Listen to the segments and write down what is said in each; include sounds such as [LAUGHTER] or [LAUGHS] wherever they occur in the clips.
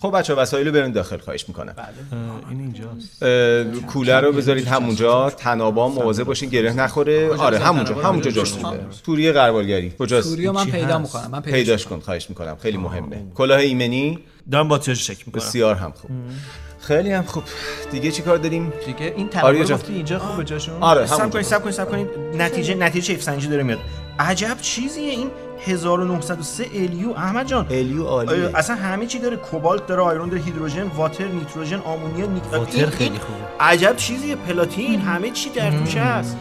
خب بچه وسایل رو برین داخل خواهش می‌کنم. بله. این اینجاست. اه، کولر رو بذارید همونجا تنابا مواظب باشین گره نخوره. آره همونجا همونجا جاش خوبه توری قربالگری. کجاست؟ توریو من پیدا؟ می‌کنم من پیداش پیداش کن خواهش می‌کنم. خیلی مهمه. کلاه ایمنی؟ دارم با چک می‌کنم. بسیار هم خوب. خیلی هم خوب. دیگه چی کار داریم؟ دیگه این آریا تنابا. گفتی اینجا خوبه جاشون. آره سب کنید سب کنید سب کنید. نتیجه نتیجه کیف سنجی داره میاد. عجب چیزیه این. 1903 الیو. احمد جان. الیو عالیه. اصلا همه چی داره کوبالت داره آیرون داره هیدروژن واتر نیتروژن آمونیا نیک واتر خیلی خوبه. عجب چیزیه پلاتین همه چی در توش هست.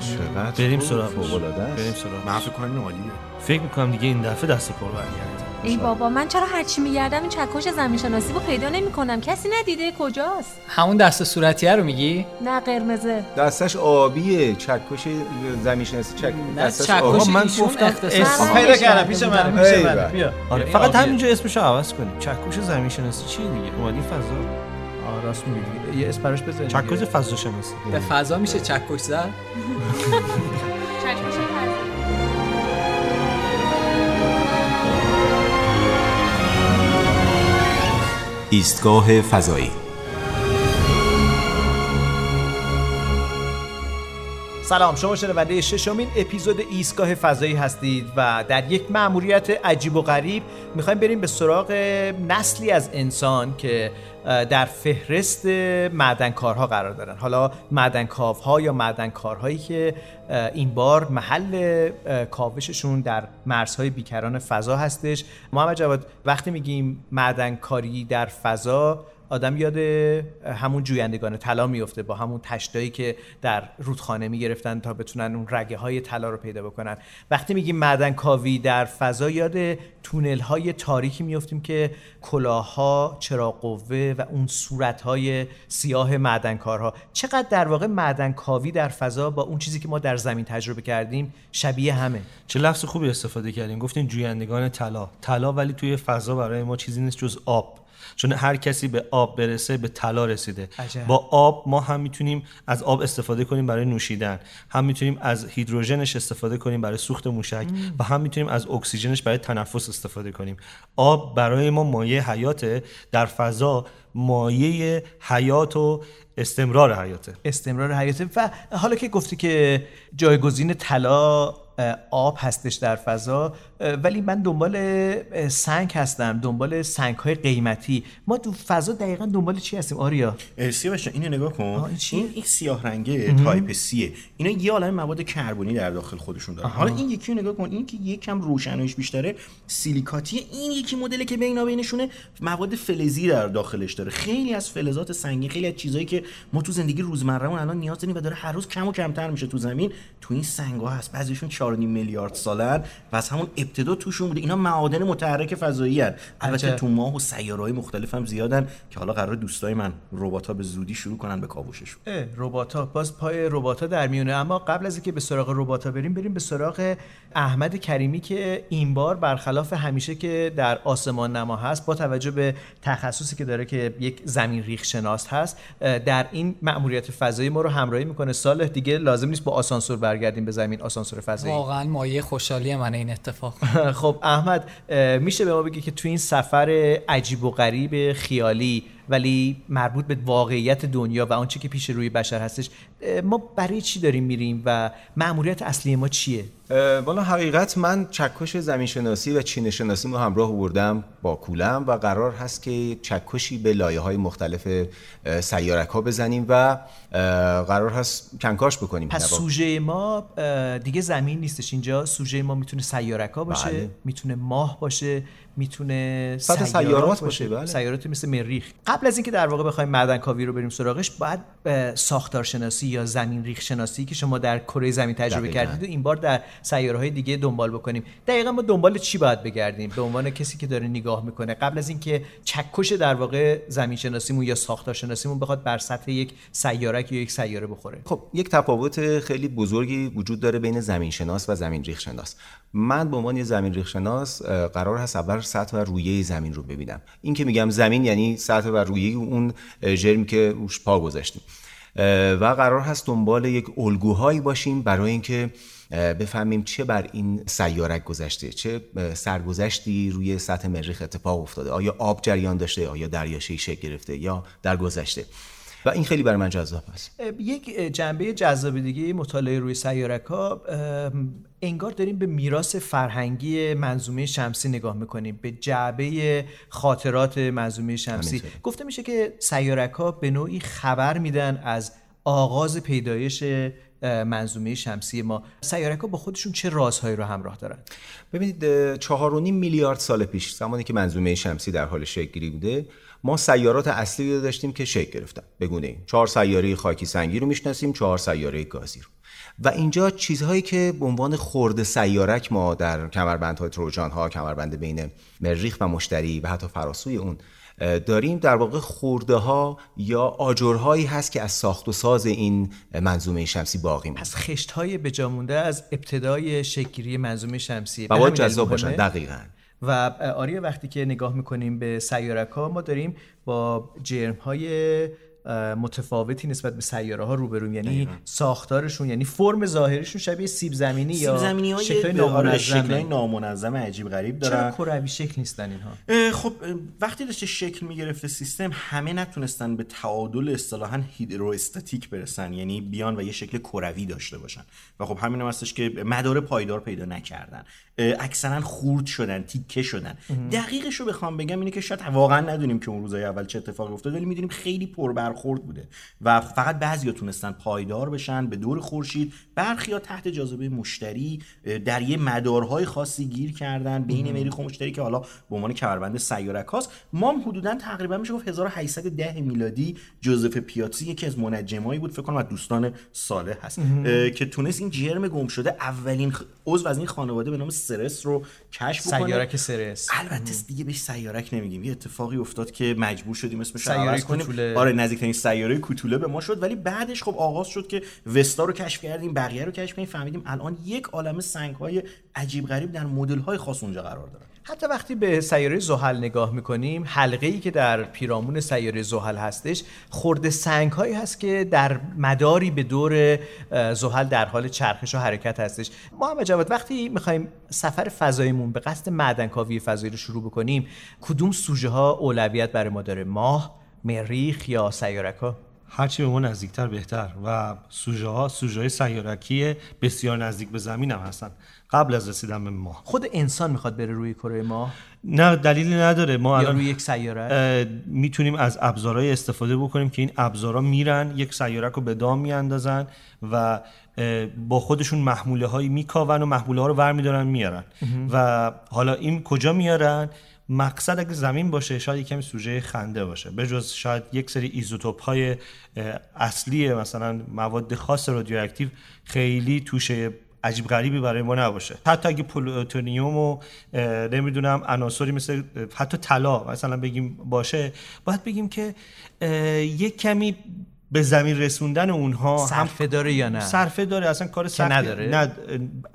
بریم است. بریم سراغ من فکر کنم عالیه. فکر می‌کنم دیگه این دفعه دست پر برگرده ای بابا من چرا هرچی میگردم این چکش زمین شناسی رو پیدا نمی‌کنم؟ کسی ندیده کجاست؟ همون دست صورتیه رو میگی؟ نه قرمزه. دستش آبیه چکش زمین شناسی چک نه دستش چکش آبی من گفتم اسم. پیدا کردم کرده پیش. من پیش من. بیا. آره این فقط عالیه. همینجا اسمشو عوض کنیم چکش زمین شناسی چیه دیگه اومدی فضا. راست میگی. یه اسپرش بزن چکش فضا شناسی به فضا میشه چکش زد. [LAUGHS] ایستگاه فضایی. سلام شما شنونده ششمین اپیزود ایستگاه فضایی هستید و در یک مأموریت عجیب و غریب می‌خوایم بریم به سراغ نسلی از انسان که در فهرست معدنکارها قرار دارن. حالا معدنکاوها یا معدنکارهایی که این بار محل کاوششون در مرزهای بیکران فضا هستش. محمد جواد وقتی میگیم معدنکاری در فضا آدم یاد همون جویندگان طلا میفته با همون تشتایی که در رودخانه می‌گرفتن تا بتونن اون رگه های طلا رو پیدا بکنن. وقتی میگیم معدن کاوی در فضا یاد تونل های تاریکی میفتیم که کلاهها چراغ قوه و اون صورت های سیاه معدنکارها. چقدر در واقع معدن کاوی در فضا با اون چیزی که ما در زمین تجربه کردیم شبیه همه؟ چه لفظ خوبی استفاده کردیم گفتین جویندگان طلا. طلا ولی توی فضا برای ما چیزی نیست جز آب. چون هر کسی به آب برسه به طلا رسیده. عجب. با آب ما هم می‌تونیم از آب استفاده کنیم برای نوشیدن. هم می‌تونیم از هیدروژنش استفاده کنیم برای سوخت موشک. و هم می‌تونیم از اکسیژنش برای تنفس استفاده کنیم. آب برای ما مایه حیاته. در فضا مایه حیات و استمرار حیاته. استمرار حیاته. و حالا که گفتی که جایگزین طلا آب هستش در فضا ولی من دنبال سنگ هستم دنبال سنگ های قیمتی. ما تو فضا دقیقا دنبال چی هستیم؟ آریا؟ سیاوش اینو نگاه کن. این این سیاه رنگه type C ه اینا یه عالم مواد کربنی در داخل خودشون دارن. حالا این یکی رو نگاه کن. این که یکم روشناییش بیشتره سیلیکاتیه این یکی مدل که بینا بینشونه مواد فلزی در داخلش داره. خیلی از فلزات سنگین خیلی از چیزایی که ما تو زندگی روزمرهمون الان نیاز داریم و داره هر روز کم و کمتر میشه تو زمین تو این سنگا هست. بعضیشون 4.5 میلیارد سالن و از همون ابتدا توشون بوده اینا معادن متحرک فضایی هست البته عجب. تو ماه و سیاره‌های مختلف هم زیادن که حالا قرار دوستای من ربات‌ها به زودی شروع کنن به کاوششون رباتا باز پای رباتا در میونه. اما قبل از اینکه به سراغ رباتا بریم بریم به سراغ احمد کریمی که این بار برخلاف همیشه که در آسمان نما هست با توجه به تخصصی که داره که یک زمین ریخ شناس هست در این مأموریت فضایی ما رو همراهی می‌کنه. سال دیگه لازم نیست با آسانسور برگردیم به زمین آسانسور فضایی. واقعا مایه خوشحالی من این اتفاق [LAUGHS] خب احمد میشه به ما بگی که تو این سفر عجیب و غریب خیالی ولی مربوط به واقعیت دنیا و آنچه که پیش روی بشر هستش ما برای چی داریم میریم و مأموریت اصلی ما چیه؟ والا حقیقت من چکش زمین شناسی و چینه شناسی رو همراه بردم با کولم و قرار هست که چکشی به لایه های مختلف سیارک ها بزنیم و قرار هست کنکاش بکنیم. پس نوا- سوژه ما دیگه زمین نیستش اینجا. سوژه ما می‌تونه سیارک ها باشه بله. می‌تونه ماه باشه می‌تونه سطح سیارات باشه، بله. سیارات مثل مریخ. قبل از اینکه در واقع بخوایم معدن کاوی رو بریم سراغش باید ساختارشناسی یا زمین ریخ شناسی که شما در کره زمین تجربه دقیقاً. کردید و این بار در سیاره های دیگه دنبال بکنیم. دقیقا ما دنبال چی باید بگردیم؟ به عنوان کسی که داره نگاه می‌کنه. قبل از اینکه چکش در واقع زمین شناسیمون یا ساختار شناسیمون بخواد بر سطح یک سیارک یا یک سیاره بخوره. خب یک تفاوت خیلی بزرگی وجود داره بین زمین شناس و زمین ریخ شناس من به عنوان یه زمین ریخ شناس قرار هست اول سطح و رویه زمین رو ببینم. این که میگم زمین یعنی سطح و رویه اون جرمی که روش پا گذاشتیم. و قرار هست دنبال یک الگوهایی باشیم برای اینکه بفهمیم چه بر این سیارک گذشته چه سرگذشتی روی سطح مریخ اتفاق افتاده. آیا آب جریان داشته آیا دریاچه شکل گرفته یا در گذشته و این خیلی برای من جذاب است. یک جنبه جذاب دیگه مطالعه روی سیارک ها انگار داریم به میراث فرهنگی منظومه شمسی نگاه می‌کنیم به جعبه خاطرات منظومه شمسی. گفته میشه که سیارک ها به نوعی خبر میدن از آغاز پیدایش منظومه شمسی ما. سیارک ها با خودشون چه رازهایی رو همراه دارن؟ ببینید چهار و نیم میلیارد سال پیش زمانی که منظومه شمسی در حال شکل بوده ما سیارات اصلی رو داشتیم که شکل گرفتن. بگونه این چهار سیاره خاکی سنگی رو می‌شناسیم چهار سیاره گازی رو. و اینجا چیزهایی که به عنوان خورده سیارک ما در کمربندهای تروجان ها کمربند بین مریخ و مشتری و حتی فراسوی اون داریم در واقع خورده ها یا آجرهایی هست که از ساخت و ساز این منظومه شمسی باقی مونده. از خشت های بجامونده از ابتدای شکلی منظومه شمسی. و باید جذاب باشن دقیقا. و آریا وقتی که نگاه می‌کنیم به سیارک ها ما داریم با جرم های متفاوتی نسبت به سیاره ها روبرویم. یعنی ساختارشون یعنی فرم ظاهریشون شبیه سیب زمینی سیب یا زمینی های شکل نامنظم. نامنظم عجیب غریب دارن. چرا کروی شکل نیستن اینها؟ خب وقتی داشته شکل می‌گرفته سیستم همه نتونستن به تعادل اصطلاحا هیدروستاتیک برسن. یعنی بیان و یه شکل کروی داشته باشن. و خب همین هم هستش که مدار پایدار پیدا نکردن. اکثرا خورد شدن تیکه شدن. دقیقش رو بخوام بگم اینه که شاید واقعا ندونیم که اون روزای اول چه اتفاقی افتاد ولی می‌دونیم خیلی پربرخورد بوده و فقط بعضیا تونستن پایدار بشن به دور خورشید. برخیا تحت جاذبه مشتری در یه مدارهای خاصی گیر کردن بین مریخ و مشتری که حالا به عنوان کمربند سیارک هاست. ما هم حدودا تقریبا میشه گفت 1810 میلادی جوزف پیاتزی یکی از منجمایی بود فکر کنم از دوستان صالح هست که تونست این جرم گم شده اولین عضو از این خانواده به نام سرس رو کشف بکنه. سیارک سرس. البته دیگه بهش سیارک نمیگیم. یه اتفاقی افتاد که مجبور شدیم اسمش رو عوض کنیم. آره نزدیکترین سیاره کوتوله به ما شد ولی بعدش خب آغاز شد که وستا رو کشف کردیم بقیه رو کشف کردیم فهمیدیم الان یک عالمه سنگ های عجیب غریب در مدل های خاص اونجا قرار دارن حتی وقتی به سیاره زحل نگاه می‌کنیم حلقه ای که در پیرامون سیاره زحل هستش خورده سنگ هایی هست که در مداری به دور زحل در حال چرخش و حرکت هستش. محمد جواد وقتی می‌خوایم سفر فضاییمون به قصد معدنکاوی فضایی رو شروع بکنیم کدوم سوژه ها اولویت برای ما داره؟ ماه مریخ یا سیارک ها هرچی به ما نزدیکتر بهتر و سوژه ها سوژه های سیارکی بسیار نزدیک به زمین هم هستن. قبل از رسیدن به ما. خود انسان می‌خواد بره روی کره ما؟ نه دلیلی نداره. ما یا روی یک سیاره می‌تونیم از ابزارهای استفاده بکنیم که این ابزارها میرن یک سیارک رو به دام میاندازن و با خودشون محموله هایی میکاون و محموله ها رو ورمیدارن میارن و حالا این کجا میارن مقصد اگه زمین باشه شاید کمی سوژه خنده باشه. به جز شاید یک سری ایزوتوپ های اصلی مثلا مواد خاص رادیواکتیو خیلی توشه عجیب غریبی برای ما نباشه. حتی اگه پلوتونیوم و نمی‌دونم عناصری مثل حتی طلا مثلا بگیم باشه باید بگیم که یک کمی به زمین رسوندن اونها صرفه داره یا نه؟ صرفه داره اصلا کار سختی نداره؟ نه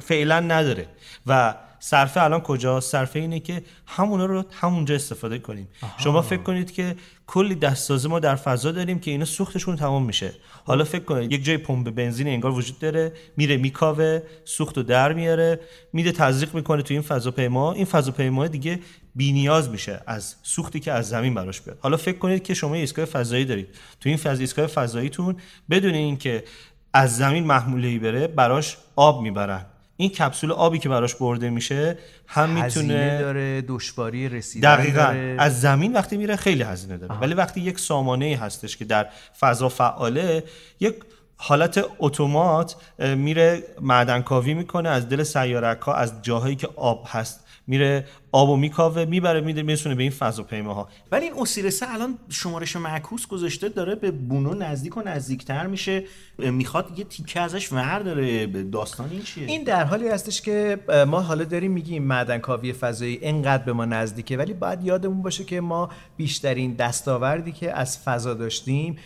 فعلا نداره. و صرفه الان کجا صرفه اینه که همونا رو همونجا استفاده کنیم. شما فکر کنید که کلی دستسازه ما در فضا داریم که اینا سوختشون تمام میشه. حالا فکر کنید یک جای پمپ بنزین انگار وجود داره میره میکاوه سوخت و در میاره میده تزریق می‌کنه تو این فضاپیما. این فضاپیما دیگه بی نیاز میشه از سوختی که از زمین براش بیاد. حالا فکر کنید که شما ایستگاه فضایی دارید. تو این فضا ایستگاه فضاییتون بدون اینکه از زمین محموله بره براش آب می‌برن. این کپسول آبی که براش برده میشه هم می‌تونه داره دشواری رسیدن دقیقا. داره. از زمین وقتی میره خیلی هزینه داره. ولی وقتی یک سامانه هستش که در فضا فعاله یک حالت اتومات میره معدن کاوی می‌کنه از دل سیارک ها از جاهایی که آب هست میره آبو میکاوه می‌بره میده میرسونه به این فضاپیماها. ولی این اوسیرسه الان شمارش معکوس گذاشته داره به بونو نزدیک و نزدیکتر میشه. می‌خواد یه تیکه ازش داره داستان این چیه؟ این در حالی هستش که ما حالا داریم میگیم معدن کاوی فضایی انقدر به ما نزدیکه ولی باید یادمون باشه که ما بیشترین دستاوردی که از فضا داشتیم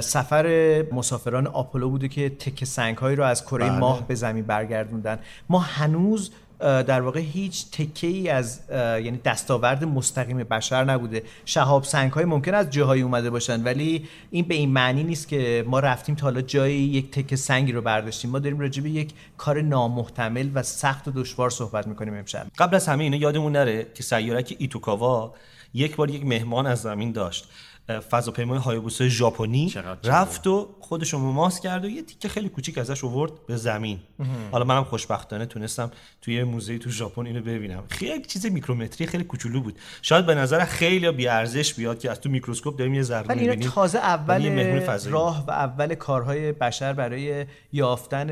سفر مسافران آپولو بوده که تک سنگ هایی رو از کره بله. ماه به زمین برگردوندن. ما هنوز در واقع هیچ تکه ای از یعنی دستاورد مستقیم بشر نبوده. شهاب سنگ های ممکن از جاهایی اومده باشن ولی این به این معنی نیست که ما رفتیم تا حالا جایی یک تکه سنگی رو برداشتیم. ما داریم راجع به یک کار نامحتمل و سخت و دشوار صحبت می‌کنیم امشب. قبل از همه اینا یادمون نره که سیارک ایتوکاوا یک بار یک مهمان از زمین داشت. فضاپیمای هایابوسا ژاپنی رفت و خودش رو ماس کرد و یه تیکه خیلی کوچیک ازش آورد به زمین. حالا منم خوشبختانه تونستم توی موزه تو ژاپن اینو ببینم. خیلی چیز میکرومتری خیلی کوچولو بود. شاید به نظر خیلی بی ارزش بیاد که از تو میکروسکوپ داریم یه ذره می‌بینیم. تازه اول راه و اول کارهای بشر برای یافتن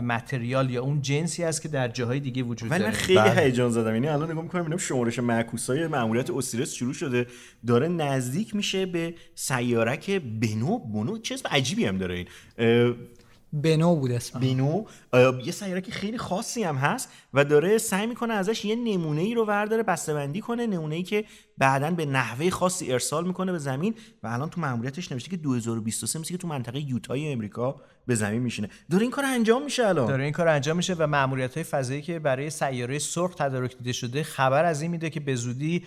متریال یا اون جنسی است که در جاهای دیگه وجود داره من خیلی بله. هیجان زدم. یعنی الان نگاه می‌کنم شمارش معکوسای ماموریت اوسیریس شروع شده. داره نزدیک میشه به سیارک بنو بنو چه اسم عجیبی هم داره این. بنو بود اسم بنو یه سیارک خیلی خاصی هم هست. و داره سعی می‌کنه ازش یه نمونه ای رو ورداره بسته‌بندی کنه نمونه ای که بعدا به نحوه خاصی ارسال می‌کنه به زمین و الان تو ماموریتش نوشته که 2023 مثل که تو منطقه یوتای امریکا به زمین میشینه. داره این کار انجام میشه الان. داره این کار انجام میشه و ماموریت های فضایی که برای سیاره سرخ تدارک دیده شده خبر از این میده که به زودی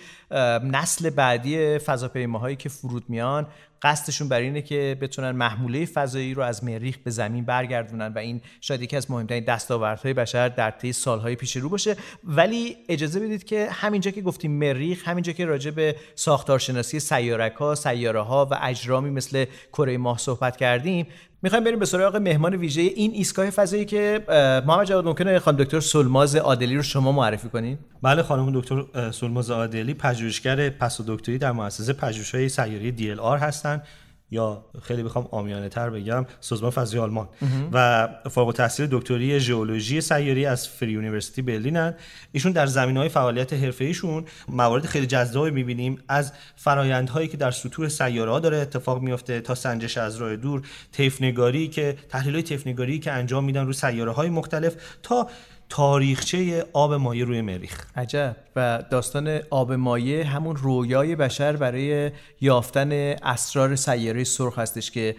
نسل بعدی فضاپیماهایی که فرود میان قصدشون بر اینه که بتونن محموله فضایی رو از مریخ به زمین برگردونن و این شاید یکی از مهمترین دستاوردهای بشر در طی سالهای پیش رو باشه. ولی اجازه بدید که همینجا که گفتیم مریخ همینجا که راجع به ساختارشناسی سیارک ها سیاره ها و اجرامی مثل کره ماه صحبت کردیم می‌خوایم بریم به سراغ مهمان ویژه این ایستگاه فضایی که محمد جواد ممکنه خانم دکتر سولماز عادلی رو شما معرفی کنید بله خانم دکتر سولماز عادلی پژوهشگر پسا دکتری در مؤسسه پژوهش‌های سیاره DLR هستند یا خیلی بخوام عامیانه تر بگم سازمان فضای آلمان. و فارغ التحصیل دکتری ژئولوژی سیاری از Free University برلینن. ایشون در زمینه‌های فعالیت حرفه‌ایشون موارد خیلی جذابی می‌بینیم از فرایندهایی که در سطوح سیاره داره اتفاق میفته تا سنجش از راه دور طیف نگاری که تحلیل‌های طیف نگاری که انجام میدن رو سیاره‌های مختلف تا تاریخچه آب مایع روی مریخ. عجب. و داستان آب مایع همون رویای بشر برای یافتن اسرار سیاره سرخ هستش که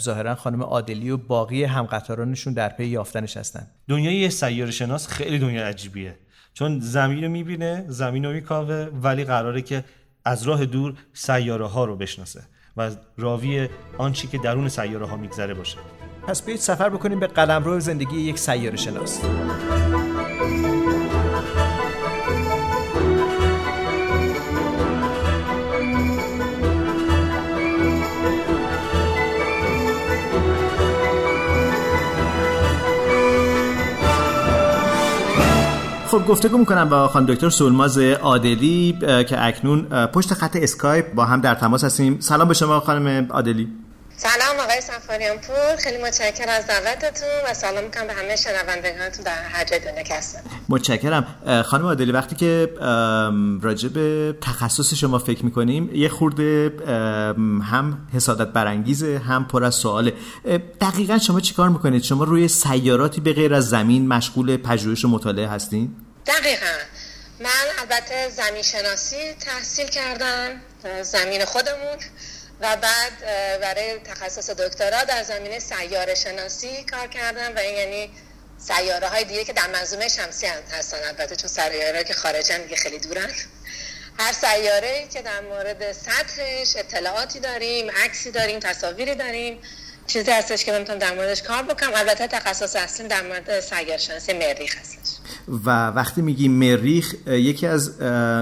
ظاهرا خانم عادلی و باقی همقطارانشون در پی یافتنش هستن. دنیای سیاره شناس خیلی دنیا عجیبیه. چون زمین رو می‌بینه زمین رو میکاوه ولی قراره که از راه دور سیاره ها رو بشناسه و راوی آنچی که درون سیاره ها میگذره باشه. پس بیایید سفر بکنیم به قلمرو زندگی یک سیاره شناس خب گفتگو می‌کنم با خانم دکتر سولماز عادلی که اکنون پشت خط اسکایپ با هم در تماس هستیم. سلام به شما خانم عادلی. سلام آقای سفاریان پور خیلی متشکرم از دعوتتون و سلام می‌کنم به همه شنوندگانتون در هر جای دنیا هستن. متشکرم. خانم عادلی وقتی که راجع به تخصص شما فکر می‌کنیم یه خورده هم حسادت برانگیزه هم پر از سواله. دقیقا شما چیکار می‌کنید؟ شما روی سیاراتی به غیر از زمین مشغول پژوهش و مطالعه هستین؟ دقیقا. من البته زمین شناسی تحصیل کردم زمین خودمون. و بعد برای تخصص دکترا در زمینه سیاره شناسی کار کردم و این یعنی سیاره های دیگه که در منظومه شمسی هستن. البته چون سیاره که خارجن دیگه خیلی دورن. هر سیاره که در مورد سطحش اطلاعاتی داریم عکسی داریم تصاویری داریم چیزی هستش که من در موردش کار بکنم. البته تخصص اصلی در مورد سیاره شناسی مریخ هستش. و وقتی میگیم مریخ یکی از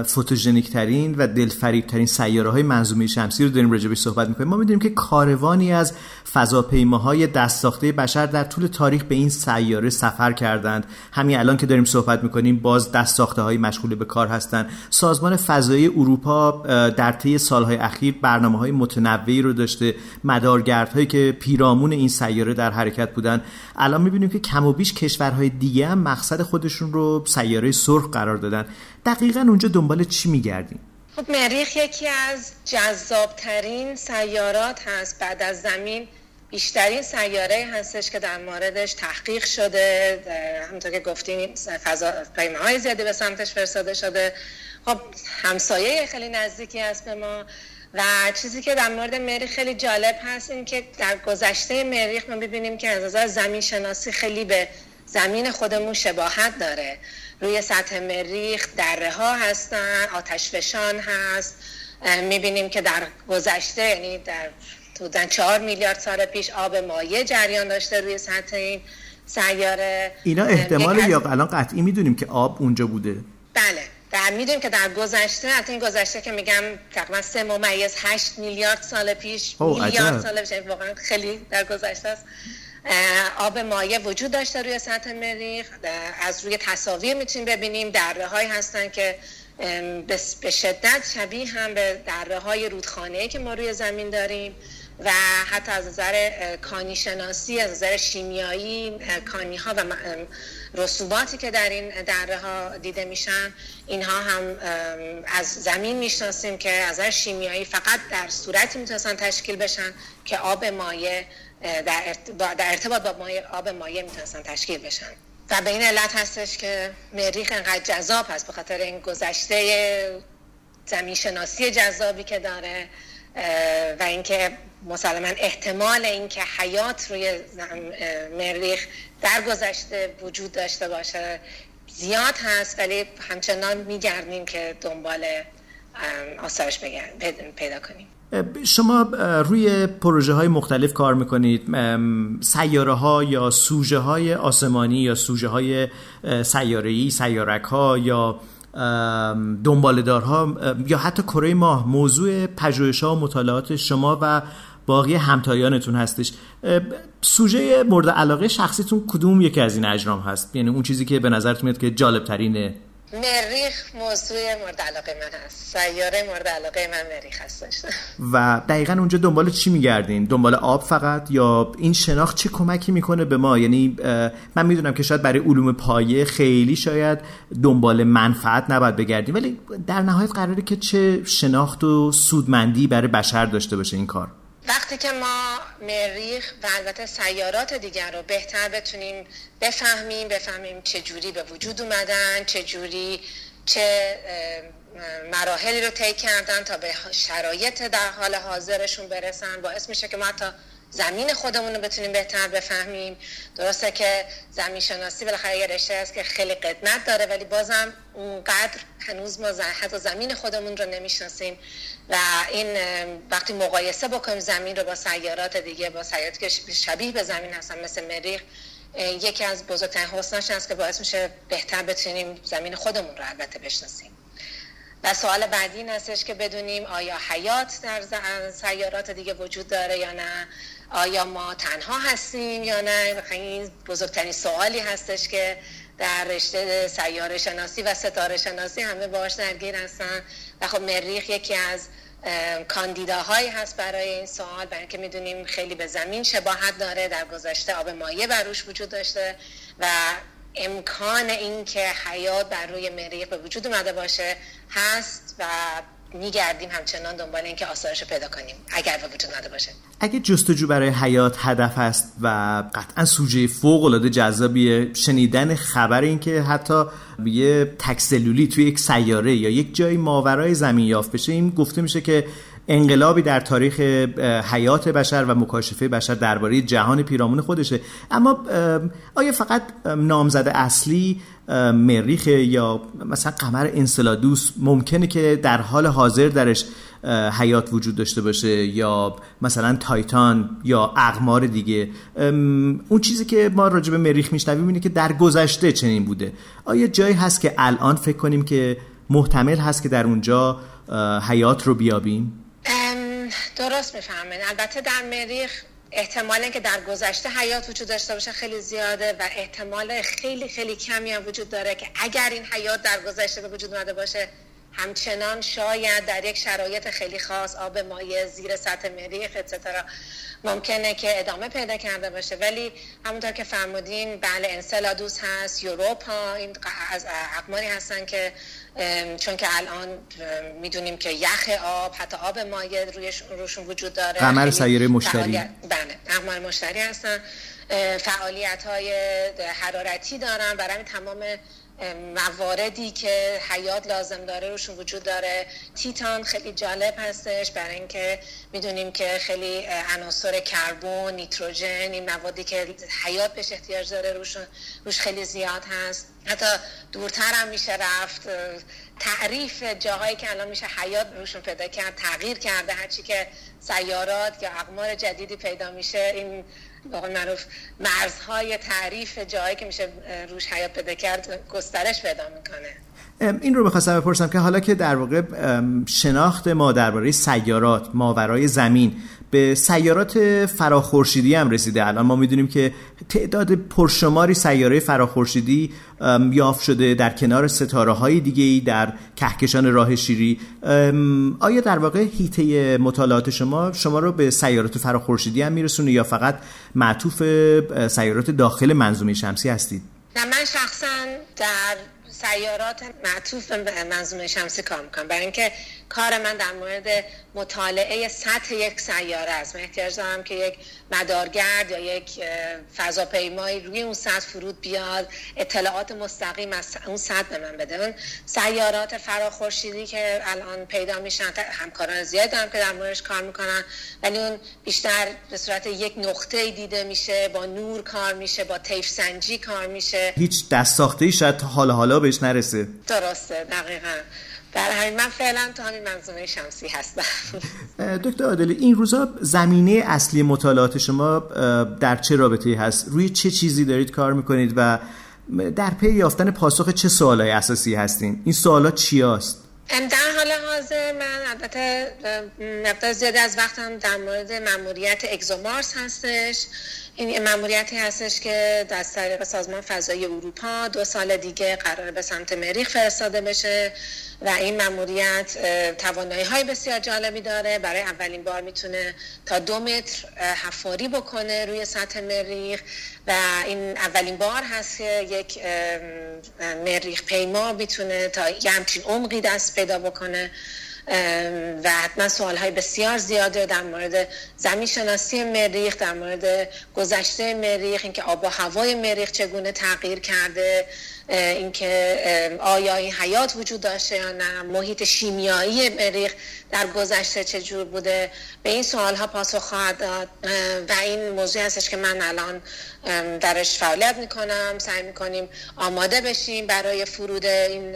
فوتوژنیک ترین و دلفریب ترین سیاره های منظومه شمسی رو داریم راجبش صحبت می‌کنیم. ما می‌دونیم که کاروانی از فضاپیماهای دست ساخته بشر در طول تاریخ به این سیاره سفر کردند. همین الان که داریم صحبت می‌کنیم باز دست ساخته های مشغول به کار هستند. سازمان فضایی اروپا در طی سالهای اخیر برنامه های متنوعی رو داشته. مدارگردهایی که پیرامون این سیاره در حرکت بودن. الان می‌بینیم که کم و بیش کشورهای دیگه هم مقصد خودشون رو سیاره سرخ قرار دادن. دقیقا اونجا دنبال چی میگردیم؟ خب مریخ یکی از جذابترین سیارات هست. بعد از زمین بیشترین سیاره هستش که در موردش تحقیق شده. همونطور که گفتیم فضا های زیادی به سمتش فرستاده شده. خب همسایه خیلی نزدیکی هست به ما. و چیزی که در مورد مریخ خیلی جالب هست این که در گذشته مریخ ما ببینیم که از نظر زمین شناسی خیلی به زمین خودمون شباهت داره. روی سطح مریخ دره ها هستن آتش فشان هست. می‌بینیم که در گذشته یعنی در حدودا چهار میلیارد سال پیش آب مایع جریان داشته روی سطح این سیاره. اینا احتمال یا الان قطعی می‌دونیم که آب اونجا بوده؟ بله. در می‌دونیم که در گذشته حتی این گذشته که میگم تقریبا سه ممیز هشت میلیارد سال پیش میلیارد سال پیش واقعا خیلی در گذشته است. آب مایع وجود داشته روی سطح مریخ. از روی تصاویر می‌تونیم ببینیم دره هایی هستن که به شدت شبیه هم به دره های رودخانه که ما روی زمین داریم و حتی از نظر کانی شناسی از نظر شیمیایی کانی ها و رسوباتی که در این دره ها دیده میشن اینها هم از زمین می‌شناسیم که از نظر شیمیایی فقط در صورتی می‌تونستن تشکیل بشن که آب مایع در ارتباط با آب مایع می‌تونستن تشکیل بشن. و به این علت هستش که مریخ انقدر جذاب هست به خاطر این گذشته زمین شناسی جذابی که داره و اینکه مسلما احتمال اینکه حیات روی مریخ در گذشته وجود داشته باشه زیاد هست ولی همچنان میگردیم که دنبال آثارش پیدا کنیم. شما روی پروژه های مختلف کار می‌کنید. سیاره ها یا سوژه های آسمانی یا سوژه های سیاره ای سیارک ها یا دنبالدارها یا حتی کره ماه موضوع پژوهش ها و مطالعات شما و باقی همتایانتون هستش. سوژه مورد علاقه شخصیتون کدوم یکی از این اجرام هست؟ یعنی اون چیزی که به نظرتون میاد که جالب ترینه مریخ موضوع مورد علاقه من هست. سیاره مورد علاقه من مریخ هستش. و دقیقا اونجا دنبال چی میگردین دنبال آب فقط یا این شناخت چه کمکی می‌کنه به ما؟ یعنی من می‌دونم که شاید برای علوم پایه خیلی شاید دنبال منفعت نباید بگردیم ولی در نهایت قراره که چه شناخت و سودمندی برای بشر داشته باشه این کار. وقتی که ما مریخ و البته سیارات دیگر رو بهتر بتونیم بفهمیم بفهمیم چه جوری به وجود اومدن چه جوری چه مراحلی رو طی کردن تا به شرایط در حال حاضرشون برسن. باعث میشه که ما حتی زمین خودمون رو بتونیم بهتر بفهمیم. درسته که زمین شناسی بالاخره یه رشته است که خیلی قدمت داره ولی بازم اونقدر هنوز ما حتی زمین خودمون رو نمی‌شناسیم و این وقتی مقایسه بکنیم زمین رو با سیارات دیگه با سیارات که شبیه به زمین هستن مثل مریخ یکی از بزرگترین حسناش هست که باعث میشه بهتر بتونیم زمین خودمون رو البته بشناسیم. و سوال بعدی این هستش که بدونیم آیا حیات در سیارات دیگه وجود داره یا نه؟ آیا ما تنها هستیم یا نه؟ این بزرگترین سوالی هستش که در رشته سیاره شناسی و ستاره شناسی همه باش درگیر هستن. و خب مریخ یکی از کاندیداهایی هست برای این سوال. برای اینکه می‌دونیم خیلی به زمین شباهت داره. در گذشته آب مایع بروش وجود داشته. و امکان اینکه حیات بر روی مریخ به وجود اومده باشه هست و میگردیم همچنان دنبال اینکه آثارش رو پیدا کنیم اگر به وجود نده باشه. اگه جستجو برای حیات هدف است و قطعا سوژه فوق العاده جذابیه شنیدن خبر اینکه حتی یه تکسلولی توی یک سیاره یا یک جای ماورای زمین یافت بشه این گفته میشه که انقلابی در تاریخ حیات بشر و مکاشفه بشر درباره جهان پیرامون خودشه. اما آیا فقط نامزد اصلی مریخ یا مثلا قمر انسلادوس ممکنه که در حال حاضر درش حیات وجود داشته باشه یا مثلا تایتان یا اقمار دیگه؟ اون چیزی که ما راجع به مریخ میشنویم اینه که در گذشته چنین بوده. آیا جایی هست که الان فکر کنیم که محتمل هست که در اونجا حیات رو بیابیم؟ درست می‌فهمین. البته در مریخ احتمال اینکه در گذشته حیات وجود داشته باشه خیلی زیاده و احتمال خیلی خیلی کمی هم وجود داره که اگر این حیات در گذشته به وجود اومده باشه همچنان شاید در یک شرایط خیلی خاص آب مایع زیر سطح مریخ اتسترا ممکنه که ادامه پیدا کرده باشه. ولی همونطور که فرمودین بله انسلادوس هست یوروپا این از اقماری هستن که چون که الان می‌دونیم که یخ آب حتی آب مایع روشون وجود داره. قمر سیاره مشتری. بله اقمار مشتری هستن. فعالیت های حرارتی دارن. برای تمام مواردی که حیات لازم داره روشون وجود داره. تیتان خیلی جالب هستش برای اینکه می‌دونیم که خیلی عناصر کربن نیتروژن این موادی که حیات بهش احتیاج داره روش روش خیلی زیاد هست. حتی دورتر هم میشه رفت. تعریف جاهایی که الان میشه حیات روشون پیدا کرد تغییر کرده. هرچی که سیارات یا اقمار جدیدی پیدا میشه این به معروف مرزهای تعریف جایی که میشه روش حیات پیدا کرد گسترش پیدا می‌کنه. این رو بخواستم بپرسم که حالا که در واقع شناخت ما درباره سیارات ماورای زمین به سیارات فراخورشیدی هم رسیده. الان ما می‌دونیم که تعداد پرشماری سیاره فراخورشیدی یافت شده در کنار ستاره های دیگه ای در کهکشان راه شیری. آیا در واقع هیته مطالعات شما شما رو به سیارات فراخورشیدی هم میرسونه یا فقط معطوف سیارات داخل منظومه شمسی هستید؟ نه من شخصا در سیارات معطوف به منظومه شمسی کار می‌کنم. برای اینکه کار من در مورد مطالعه سطح یک سیاره است. من احتیاج دارم که یک مدارگرد یا یک فضاپیمایی روی اون سطح فرود بیاد اطلاعات مستقیم از اون سطح به من بده. اون سیارات فراخورشیدی که الان پیدا میشن همکاران زیاد دارم که در موردش کار می‌کنن ولی اون بیشتر به صورت یک نقطه دیده میشه با نور کار میشه با طیف سنجی کار میشه. هیچ دست ساخته ای شاید حالا حالا بهش نرسه. درسته دقیقا. در همین من فعلا تو همین منظومه شمسی هستم. [LAUGHS] دکتر عادلی این روزا زمینه اصلی مطالعات شما در چه رابطه هست؟ روی چه چیزی دارید کار می‌کنید و در پی یافتن پاسخ چه سوالای اساسی هستین؟ این سوالا چی هست؟ در حال حاضر من البته مقدار زیادی از وقتم در مورد مموریت اگزومارس هستش. این مموریتی هستش که از طریق سازمان فضایی اروپا دو سال دیگه قرار به سمت مریخ فرستاده بشه و این مموریت توانایی های بسیار جالبی داره. برای اولین بار می‌تونه تا دو متر حفاری بکنه روی سطح مریخ و این اولین بار هست که یک مریخ پیما می‌تونه تا یه همچین عمقی دست پیدا بکنه. و حتما سوال های بسیار زیاده در مورد زمین شناسی مریخ در مورد گذشته مریخ اینکه آب و هوای مریخ چگونه تغییر کرده. اینکه آیا این حیات وجود داشته یا نه محیط شیمیایی مریخ در گذشته چجور بوده؟ به این سوال ها پاسخ خواهد داد. و این موضوع هستش که من الان درش فعالیت می‌کنم سعی می‌کنیم آماده بشیم برای فرود این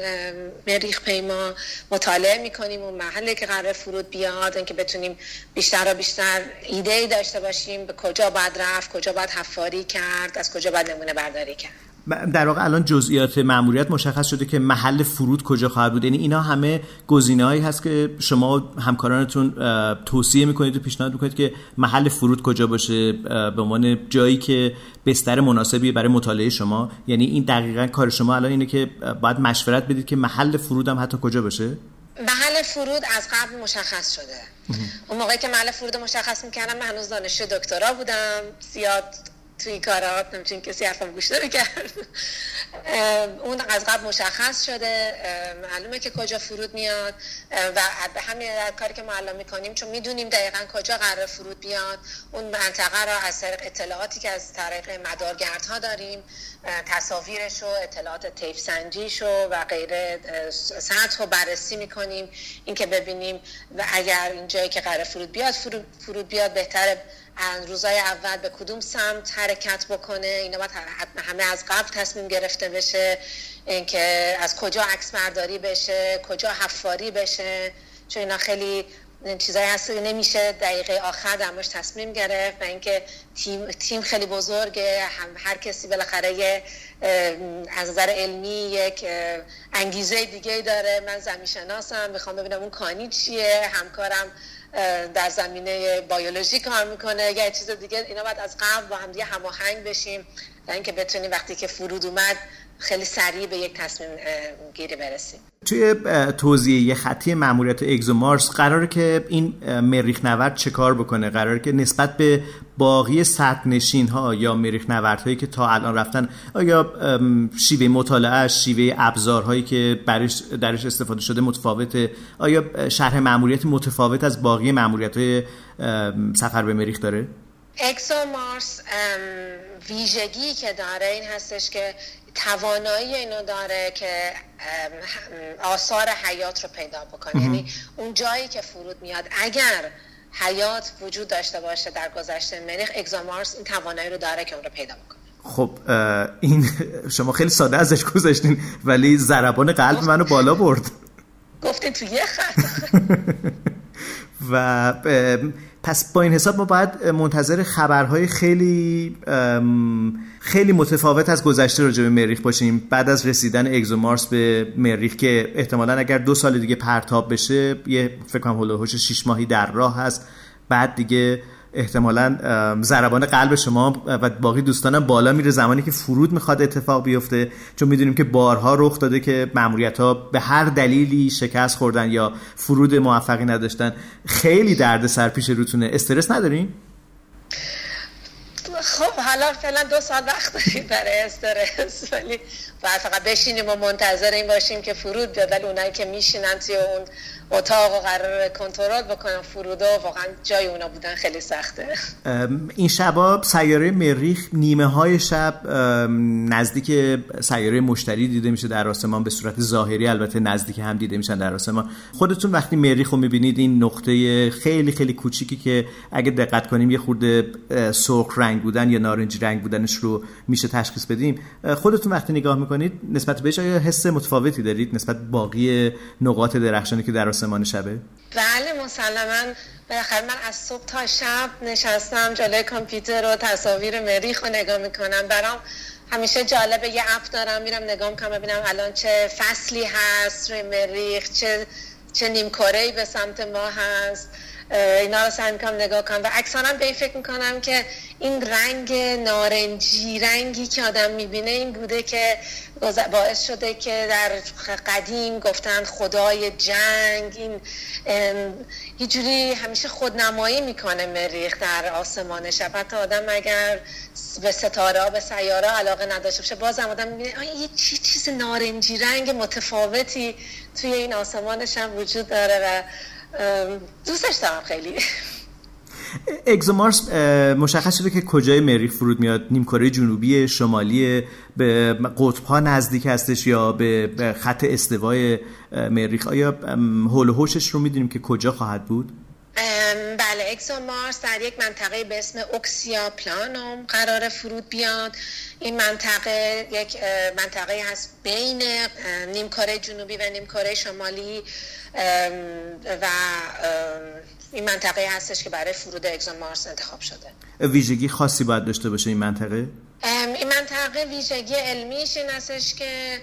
مریخ پیما. مطالعه می‌کنیم اون محلی که قرار فرود بیاد اینکه بتونیم بیشتر و بیشتر ایده ای داشته باشیم به کجا باید رفت کجا باید حفاری کرد از کجا باید نمونه برداری کرد. در واقع الان جزئیات ماموریت مشخص شده که محل فرود کجا خواهد بود. یعنی اینا همه گزینه‌هایی هست که شما همکارانتون توصیه می‌کنید و پیشنهاد می‌کنید که محل فرود کجا باشه به عنوان جایی که بستر مناسبی برای مطالعه شما. یعنی این دقیقا کار شما الان اینه که باید مشورت بدید که محل فرود هم حتی کجا باشه. محل فرود از قبل مشخص شده. اون موقعی که محل فرود مشخص می‌کردم من هنوز دانشجو دکترا بودم. زیاد توی کارات نمی‌تونی کسی حرفم گوش کرد. اون از قبل مشخص شده. معلومه که کجا فرود میاد. و همین کاری که الان می‌کنیم چون می‌دونیم دقیقا کجا قرار فرود بیاد اون منطقه را از طریق اطلاعاتی که از طریق مدارگردها داریم تصاویرش و اطلاعات تیف سنجیش و غیره سطح رو بررسی می‌کنیم. اینکه ببینیم و اگر این جایی که قرار فرود بیاد فرود بیاد بهتره. روزای اول به کدوم سمت حرکت بکنه؟ اینا باید همه از قبل تصمیم گرفته بشه اینکه از کجا عکس برداری بشه کجا حفاری بشه؟ چون اینا خیلی چیزایی هست نمیشه دقیقه آخر در تصمیم گرفت و اینکه تیم, تیم خیلی بزرگه. هم هر کسی بالاخره از نظر علمی یک انگیزه دیگه داره. من زمین شناسم می‌خوام ببینم اون کانی چیه همکارم در زمینه بیولوژی کار می‌کنه. یا چیز دیگه اینا باید از قبل با هم دیگه هماهنگ بشیم. و اینکه بتونیم وقتی که فرود اومد خیلی سریع به یک تصمیم گیری برسیم. توی توضیح خطی ماموریت اگزومارس قراره که این مریخ نورد چه کار بکنه؟ قراره که نسبت به باقی سطح نشین ها یا مریخ نورد هایی که تا الان رفتن آیا شیوه مطالعه شیوه ابزارهایی که برش درش استفاده شده متفاوته؟ آیا شرح ماموریت متفاوت از باقی ماموریت های سفر به مریخ داره؟ اکسومارس ویژگی که داره این هستش که توانایی اینو داره که آثار حیات رو پیدا بکنه. یعنی اون جایی که فرود میاد اگر حیات وجود داشته باشه در گذشته مریخ اگزامارس این توانایی رو داره که اون رو پیدا بکنه. خب این [LAUGHS] شما خیلی ساده ازش گذاشتین ولی ضربان قلب منو بالا برد. گفتین تو یه خط. [LAUGHS] و پس با این حساب ما باید منتظر خبرهای خیلی خیلی متفاوت از گذشته راجع به مریخ باشیم. بعد از رسیدن اگزومارس به مریخ که احتمالا اگر دو سال دیگه پرتاب بشه یه فکر کنم هلوهوش 6 ماهی در راه هست. بعد دیگه احتمالا ضربان قلب شما و باقی دوستانم بالا میره زمانی که فرود می‌خواد اتفاق بیفته چون می‌دونیم که بارها رخ داده که ماموریت ها به هر دلیلی شکست خوردن یا فرود موفقی نداشتن. خیلی درد سر پیش روتونه. استرس ندارین؟ خب حالا فعلا دو سال وقت داریم برای استرس ولی فقط بشینیم و منتظر این باشیم که فرود بیاد. ولی اونایی که میشینن توی اون اتاق و قرار کنترل بکنن فرودو واقعا جای اونا بودن خیلی سخته. این شبا سیاره مریخ نیمه های شب نزدیک سیاره مشتری دیده میشه در آسمان به صورت ظاهری البته نزدیک هم دیده میشن در آسمان. خودتون وقتی مریخ رو می‌بینید این نقطه خیلی خیلی کوچیکی که اگه دقت کنیم یه خورده سرخ رنگ بودن یا نارنجی رنگ بودنش رو میشه تشخیص بدیم. خودتون وقتی نگاه می‌کنید نسبت بهش آیا حس متفاوتی دارید؟ نسبت باقی نقاط درخشانی که در آسمان شبه بله مسلما. بالاخره من از صبح تا شب نشستم جلوی کامپیوتر و تصاویر مریخ رو نگاه می‌کنم. برام همیشه جالبه یه اپ دارم میرم نگاه می‌کنم ببینم الان چه فصلی هست روی مریخ چه چه نیم به سمت ما هست. اینا رو سعی می‌کنم نگاه کنم. و اکثرا به این فکر می‌کنم که این رنگ نارنجی رنگی که آدم می‌بینه این بوده که باعث شده که در قدیم گفتن خدای جنگ این یه جوری همیشه خودنمایی می‌کنه مریخ در آسمان شب. حتی آدم اگر به ستاره به سیاره علاقه نداشته باشه باز آدم می‌بینه یه چیز نارنجی رنگ متفاوتی توی این آسمان شب وجود داره و دوستش دارم خیلی. اگزومارس مشخص شده که کجای مریخ فرود میاد؟ نیمکره جنوبی شمالی به قطب ها نزدیک هستش یا به خط استوای مریخ آیا هول و رو می‌دونیم که کجا خواهد بود؟ بله اکسومارس در یک منطقه به اسم اوکسیا پلانوم قرار فرود بیاد. این منطقه یک منطقه هست بین نیمکره جنوبی و نیمکره شمالی و این منطقه هستش که برای فرود اگزون مارس انتخاب شده ویژگی خاصی باید داشته باشه این منطقه؟ این منطقه ویژگی علمیش این هستش که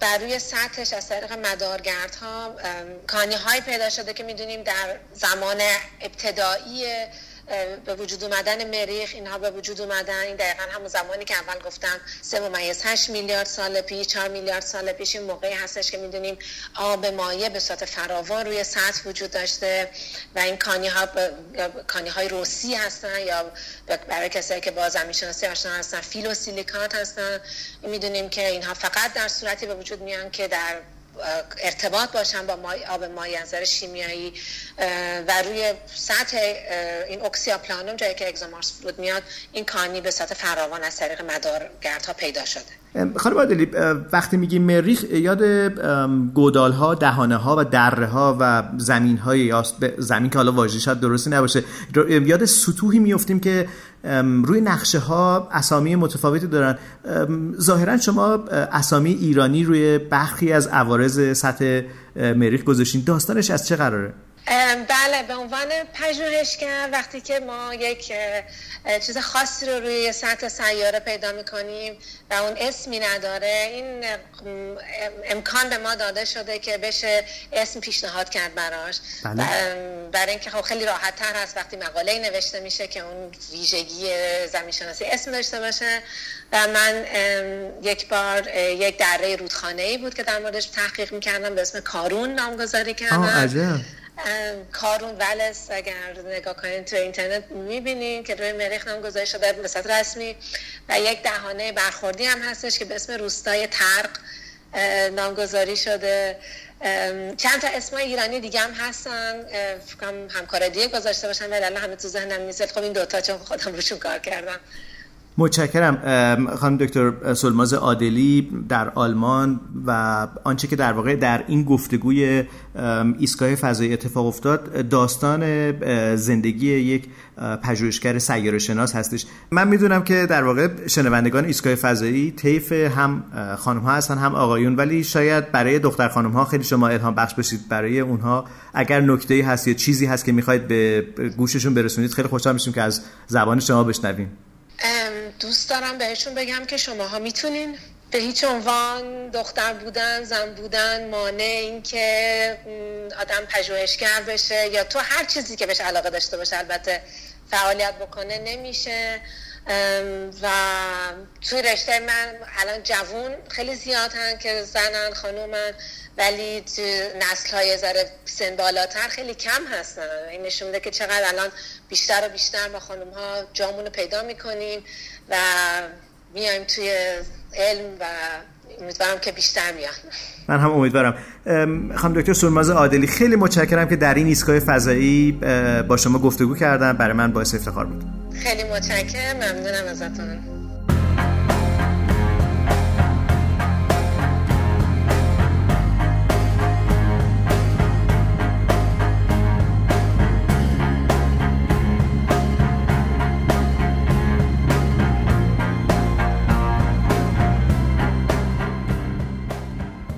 بر روی سطحش از طریق مدارگردها کانی های پیدا شده که می‌دونیم در زمان ابتدایی به وجود اومدن مریخ اینها به وجود اومدن. این دقیقا همون زمانی که اول گفتم سه ممیز 8 میلیارد سال پیش 4 میلیارد سال پیش این موقعی هستش که می‌دونیم آب مایع به صورت فراوان روی سطح وجود داشته و این کانی ها کانی های روسی هستن یا برای کسایی که با زمین شناسی آشنا هستن فیلوسیلیکات هستن. می‌دونیم که اینها فقط در صورتی به وجود میان که در ارتباط باشن با آب مایع نظر شیمیایی و روی سطح این اکسیاپلانوم جایی که اگزومارس فرود میاد این کانی به سطح فراوان از طریق مدارگردها پیدا شده. خانم عادلی وقتی میگیم مریخ یاد گودال ها دهانه ها و دره ها و زمین های زمین که حالا واژه شاید درستی نباشه یاد سطوحی میفتیم که روی نقشه ها اسامی متفاوتی دارن. ظاهرا شما اسامی ایرانی روی برخی از عوارض سطح مریخ گذاشتین. داستانش از چه قراره؟ بله به عنوان پژوهشگر وقتی که ما یک چیز خاصی رو روی سطح سیاره پیدا می‌کنیم و اون اسمی نداره این امکان به ما داده شده که بشه اسم پیشنهاد کرد براش. بله. برای اینکه خب خیلی راحت تر هست وقتی مقاله نوشته میشه که اون ویژگی زمین شناسی اسم داشته باشه. و من یک بار یک دره رودخانه ای بود که در موردش تحقیق می‌کردم به اسم کارون نامگذاری کردم کارون ولس اگر نگاه کنید تو اینترنت می‌بینید که روی مریخ نام گذاری شده به صورت رسمی. و یک دهانه برخوردی هم هستش که به اسم روستای ترق نامگذاری شده. چند تا اسم ایرانی دیگه هم هستن. فکرم همکار دیگه گذاشته باشن ولی الان همه تو ذهنم نیست. خب این دوتا چون خودم روشون کار کردم. متشکرم خانم دکتر سلماز عادلی در آلمان و آنچه که در واقع در این گفتگوی ایستگاه فضایی اتفاق افتاد داستان زندگی یک پژوهشگر سیاره شناس هستش. من می‌دونم که در واقع شنوندگان ایستگاه فضایی طیف هم خانم ها هستن هم آقایون ولی شاید برای دختر خانم ها خیلی شما الهام بخش بشید. برای اونها اگر نکته هست یا چیزی هست که می‌خواید به گوششون برسونید خیلی خوشحال میشیم که از زبان شما بشنویم. دوست دارم بهشون بگم که شماها می‌تونین به هیچ عنوان دختر بودن زن بودن مانع این که آدم پژوهشگر بشه یا تو هر چیزی که بهش علاقه داشته باشه البته فعالیت بکنه نمیشه. و توی رشته من الان جوون خیلی زیاد هن که زنن خانومن ولی نسل های ذره سن بالاتر خیلی کم هستن. این نشون میده که چقدر الان بیشتر و بیشتر ما خانم ها جامون رو پیدا می‌کنیم و میایم توی علم و امیدوارم که بیشتر میان. من هم امیدوارم. خانم دکتر سرماز عادلی خیلی متشکرم که در این ایستگاه فضایی با شما گفتگو کردم برای من باعث افتخار بود. خیلی متشکرم ممنونم ازتون.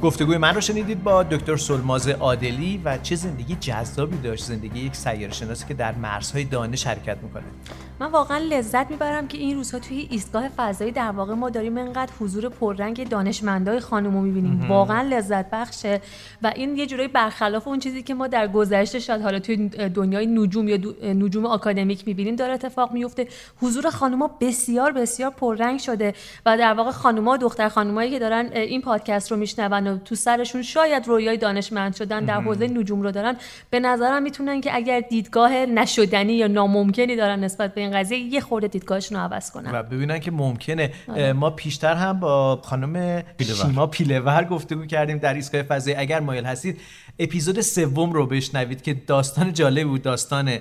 گفتگوی من رو شنیدید با دکتر سلماز عادلی و چه زندگی جذابی داشت زندگی یک سیاره شناسی که در مرزهای دانش حرکت می‌کنه من واقعا لذت می‌برم که این روزها توی ایستگاه فضایی در واقع ما داریم انقدر حضور پررنگ دانشمندای خانمو می‌بینیم. واقعا لذت بخشه. و این یه جورایی برخلاف اون چیزی که ما در گذشته شاید حالا توی دنیای نجوم یا نجوم آکادمیک می‌بینیم داره اتفاق میفته حضور خانوما بسیار بسیار پررنگ شده و در واقع خانوما دختر خانومایی که دارن این پادکست رو میشنون و تو سرشون شاید رویای دانشمند شدن در حوزه نجوم رو دارن به نظرم می‌تونن که اگر دیدگاه نشدنی یا ناممکنی دارن نسبت به این قضیه یه خورده دیدگاهشون رو عوض کنن و ببینن که ممکنه آره. ما پیشتر هم با خانم شیما پیلور گفتگو کردیم در ایستگاه فضایی اگر مایل هستید. اپیزود سوم رو بشنوید که داستان جالب بود داستان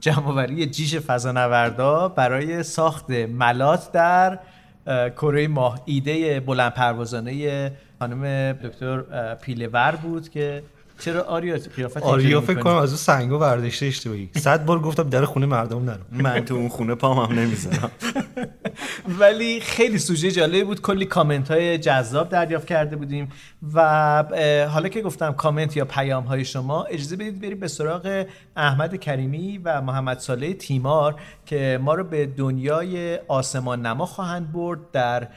جمعوری جیش فضانوردا برای ساخت ملات در کره ماه ایده بلند پروازانه خانم دکتر پیلور بود که چرا آریا قیافت آریا فکر کنم از اون سنگو برداشته اشتباهی. صد بار گفتم در خونه مردم نرو. من تو اون خونه پام هم نمی‌زنم [LAUGHS] ولی خیلی سوژه جالبی بود. کلی کامنت های جذاب دریافت کرده بودیم و حالا که گفتم کامنت یا پیام های شما اجازه بدید بریم به سراغ احمد کریمی و محمد صالح تیمار که ما رو به دنیای آسمان نما خواهند برد در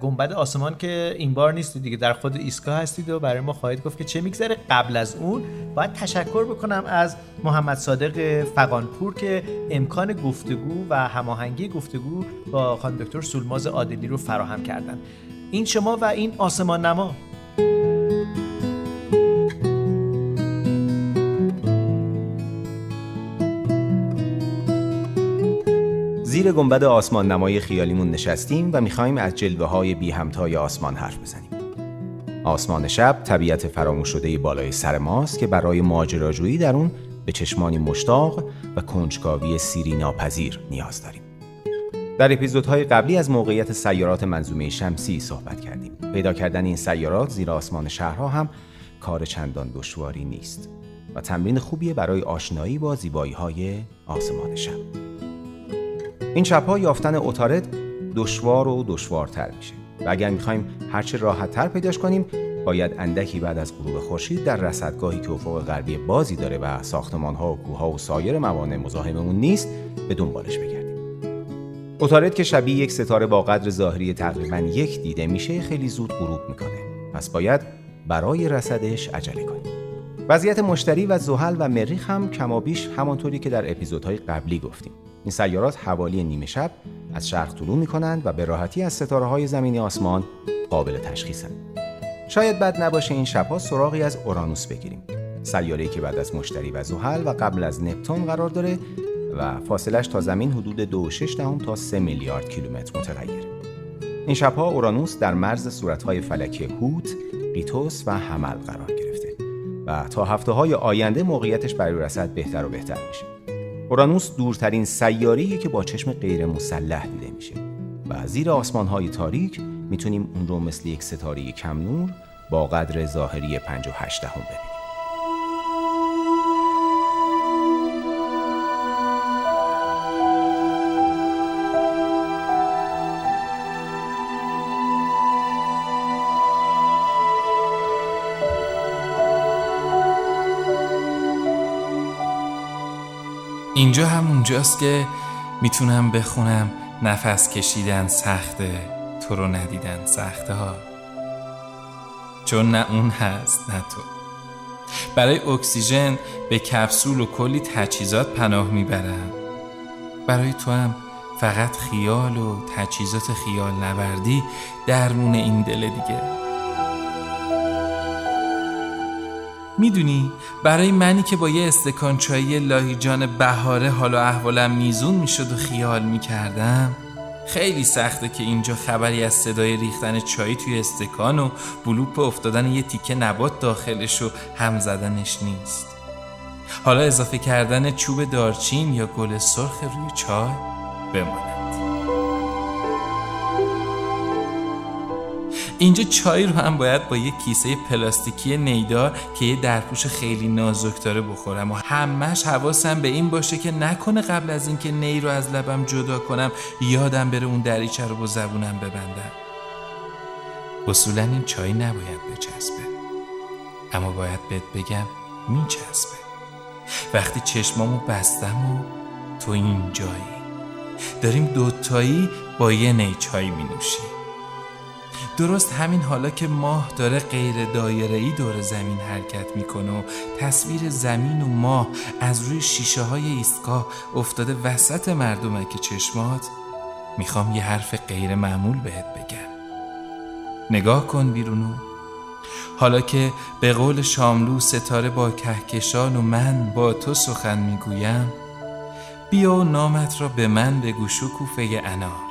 گنبد آسمان که این بار نیستید دیگه در خود ایستگاه هستید و برای ما خواهید گفت که چه میگذره قبل از اون باید تشکر بکنم از محمد صادق فقانپور که امکان گفتگو و هماهنگی گفتگو با خانم دکتر سولماز عادلی رو فراهم کردن. این شما و این آسمان نما زیر گنبد آسمان نمای خیالیمون نشستیم و می‌خوایم از جلوه های بی همتای آسمان حرف بزنیم. آسمان شب طبیعت فراموش شده بالای سر ماست که برای ماجراجویی در اون به چشمانی مشتاق و کنجکاوی سیری ناپذیر نیاز داریم. در اپیزودهای قبلی از موقعیت سیارات منظومه شمسی صحبت کردیم. پیدا کردن این سیارات زیر آسمان شهرها هم کار چندان دشواری نیست و تمرین خوبیه برای آشنایی با زیبایی های آسمان شب. این شبها یافتن اتارد دشوار و دشوارتر میشه. و اگر می‌خوایم هرچه راحت تر پیداش کنیم باید اندکی بعد از غروب خورشید در رصدگاهی که افق غربی بازی داره و ساختمان ها و کوه ها و سایر موانع مزاحممون نیست به دنبالش بگردیم. اتارد که شبیه یک ستاره با قدر ظاهری تقریبا یک دیده میشه خیلی زود غروب می‌کنه. پس باید برای رصدش عجله کنیم. وضعیت مشتری و زحل و مریخ هم کمابیش همانطوری که در اپیزودهای قبلی گفتیم این سیارات حوالی نیمه شب از شرق طلوع می کنند و به راحتی از ستاره های زمینی آسمان قابل تشخیصند. شاید بد نباشه این شبها سراغی از اورانوس بگیریم. سیاره‌ای که بعد از مشتری و زحل و قبل از نپتون قرار داره و فاصلش تا زمین حدود 2.6 دهم تا 3 میلیارد کیلومتر متغیره. این شبها اورانوس در مرز صورتهای فلکی هوت، قیتوس و حمل قرار گرفته و تا هفته های آینده موقعیتش برای رسد بهتر و بهتر میشه. اورانوس دورترین سیاره‌ای که با چشم غیر مسلح دیده میشه و زیر آسمان‌های تاریک می‌تونیم اون رو مثل یک ستاره کم نور با قدر ظاهری 58 دهم ببینیم اینجا هم اونجاست که می‌تونم بخونم نفس کشیدن سخته تو رو ندیدن سخته ها چون نه اون هست نه تو. برای اکسیژن به کپسول و کلی تجهیزات پناه می‌برم. برای تو هم فقط خیال و تجهیزات خیال نوردی درمون این دل دیگه. می‌دونی برای منی که با یه استکان چایی لاهیجان بهاره حال و احوالم میزون می‌شد و خیال می‌کردم. خیلی سخته که اینجا خبری از صدای ریختن چای توی استکان و بلوپ افتادن یه تیکه نبات داخلش و هم زدنش نیست. حالا اضافه کردن چوب دارچین یا گل سرخ روی چای بمانه. اینجا چای رو هم باید با یه کیسه پلاستیکی نیدار که یه درپوش خیلی نازک داره بخورم. و همش حواسم به این باشه که نکنه قبل از اینکه نی رو از لبم جدا کنم یادم بره اون دریچه رو با زبونم ببندم. اصولا این چای نباید بچسبه. اما باید بهت بگم میچسبه. وقتی چشمامو بستم و تو اینجایی داریم دوتایی با یه نی چای می نوشیم درست همین حالا که ماه داره غیر دایره دور زمین حرکت می‌کنه و تصویر زمین و ماه از روی شیشه های ایستگاه افتاده وسط مردمک چشمات می‌خوام یه حرف غیر معمول بهت بگم. نگاه کن بیرونو حالا که به قول شاملو ستاره با کهکشان و من با تو سخن می‌گویم بیا و نامت را به من بگو شکوفه انار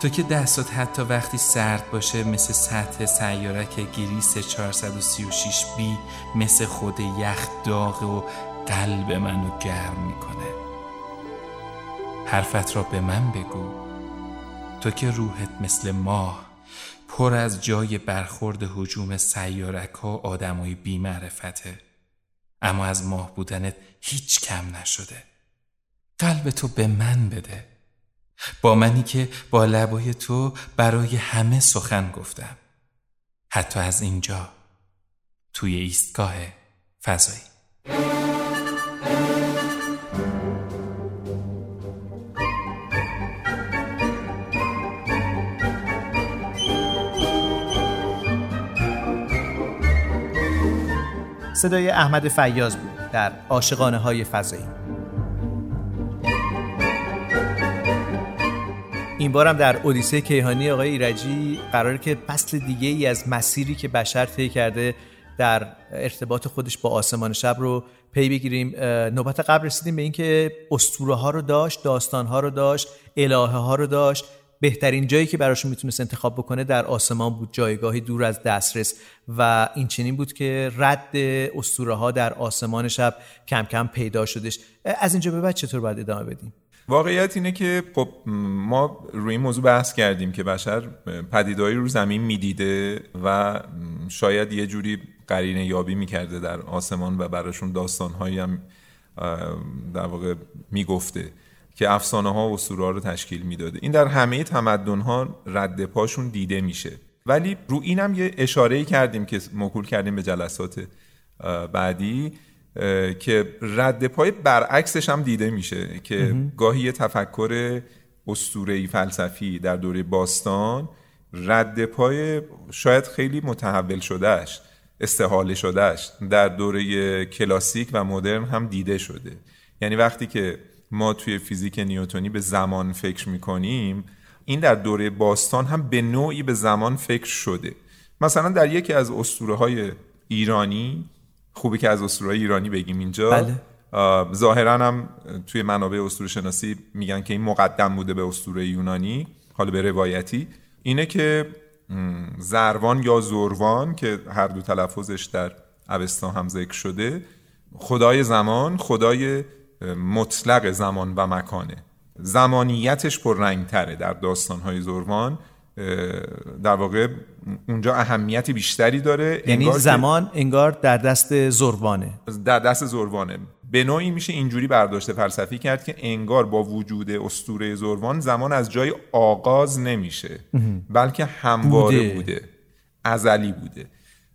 تو که دستات حتی وقتی سرد باشه مثل سطح سیارک گلیس 436 b مثل خود یخ داغ و قلب منو گرم می‌کنه. حرفت را به من بگو. تو که روحت مثل ماه پر از جای برخورد هجوم سیارک ها آدمای بی معرفته اما از ماه بودنت هیچ کم نشده. قلب تو به من بده. با منی که با لبای تو برای همه سخن گفتم. حتی از اینجا توی ایستگاه فضایی. صدای احمد فیاض بود در عاشقانه های فضایی. این بارم در اودیسه کیهانی آقای ایرجی قراره که فصل دیگه ای از مسیری که بشر طی کرده در ارتباط خودش با آسمان شب رو پی بگیریم. نوبت قبل رسیدیم به اینکه اسطوره ها رو داشت داستان ها رو داشت الهه ها رو داشت. بهترین جایی که براشون می‌تونست انتخاب بکنه در آسمان بود جایگاهی دور از دسترس. و این چنین بود که رد اسطوره ها در آسمان شب کم کم پیدا شدش. از اینجا به بعد چطور باید ادامه بدیم؟ واقعیت اینه که خب ما روی این موضوع بحث کردیم که بشر پدیدهایی رو زمین می‌دیده و شاید یه جوری قرینه یابی می‌کرده در آسمان و براشون داستانهایی هم در واقع می‌گفته که افسانه ها و اسطوره رو تشکیل می‌داده. این در همه تمدن ها رد پاشون دیده میشه. ولی رو اینم یه اشاره کردیم که مکول کردیم به جلسات بعدی. که رد پای برعکسش هم دیده میشه که گاهی یه تفکر اسطوره‌ای فلسفی در دوره باستان رد پای شاید خیلی متحول شدهش استحاله شدهش در دوره کلاسیک و مدرن هم دیده شده. یعنی وقتی که ما توی فیزیک نیوتونی به زمان فکر می‌کنیم این در دوره باستان هم به نوعی به زمان فکر شده. مثلا در یکی از اسطوره های ایرانی خوبی که از اسطوره ایرانی بگیم اینجا. بله. ظاهرا هم توی منابع اسطوره شناسی میگن که این مقدم بوده به اسطوره یونانی حالا به روایتی. اینه که زروان یا زوروان که هر دو تلفظش در اوستا هم ذکر شده خدای زمان خدای مطلق زمان و مکانه. زمانیتش پررنگتره در داستانهای زروان در واقع اونجا اهمیت بیشتری داره یعنی انگار زمان انگار در دست زربانه. در دست زروانه به نوعی میشه اینجوری برداشت فلسفی کرد که انگار با وجود استوره زروان زمان از جای آغاز نمیشه بلکه همواره بوده. بوده, ازلی بوده.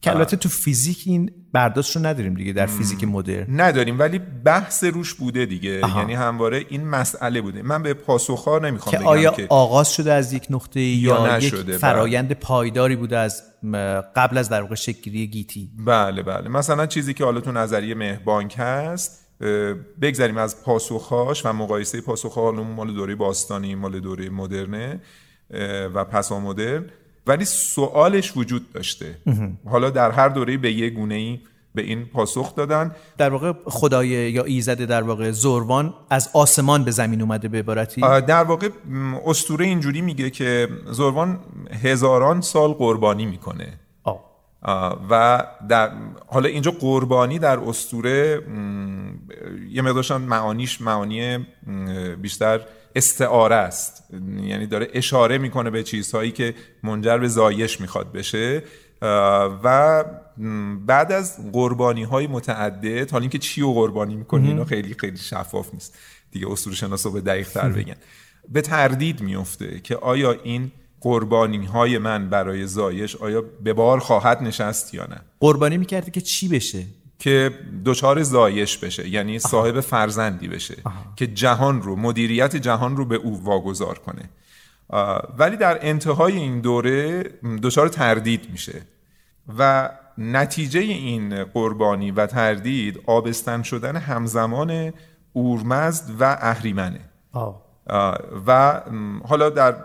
که البته تو فیزیک این برداشت رو نداریم دیگه در فیزیک مدرن. نداریم ولی بحث روش بوده دیگه. آها. یعنی همواره این مسئله بوده. من به پاسخها نمی‌خوام که بگم آیا که آغاز شده از یک نقطه یا, یا یک نشده، فرایند پایداری بوده از قبل از در واقع شکلگیری گیتی؟ بله بله. مثلا چیزی که حالا تو نظریه مهربانک هست اه، بگذریم از پاسخهاش و مقایسه پاسخها. مال دوره باستانی مال دوره مدرنه و پسا مدرن ولی سوالش وجود داشته. حالا در هر دوره به یه گونه ای به این پاسخ دادن. در واقع خدای یا ایزد در واقع زروان از آسمان به زمین اومده به عبارتی؟ در واقع اسطوره اینجوری میگه که زروان هزاران سال قربانی می‌کنه. آه. آه، و در حالا اینجا قربانی در اسطوره م، یه مقدارشان معانیش معانی بیشتر استعاره است. یعنی داره اشاره می‌کنه به چیزهایی که منجر به زایش می‌خواد بشه. و بعد از قربانی های متعدد حالا اینکه چی رو قربانی می‌کنه اینا خیلی خیلی شفاف نیست. دیگه اسطوره شناسا به دقیق تر بگن. به تردید میفته که آیا این قربانی های من برای زایش آیا به بار خواهد نشست یا نه؟ قربانی می‌کرده که چی بشه؟ که دچار زایش بشه یعنی صاحب فرزندی بشه که جهان رو مدیریت جهان رو به او واگذار کنه. آه، ولی در انتهای این دوره دچار تردید میشه و نتیجه این قربانی و تردید آبستن شدن همزمان اورمزد و اهریمنه. آه. و حالا در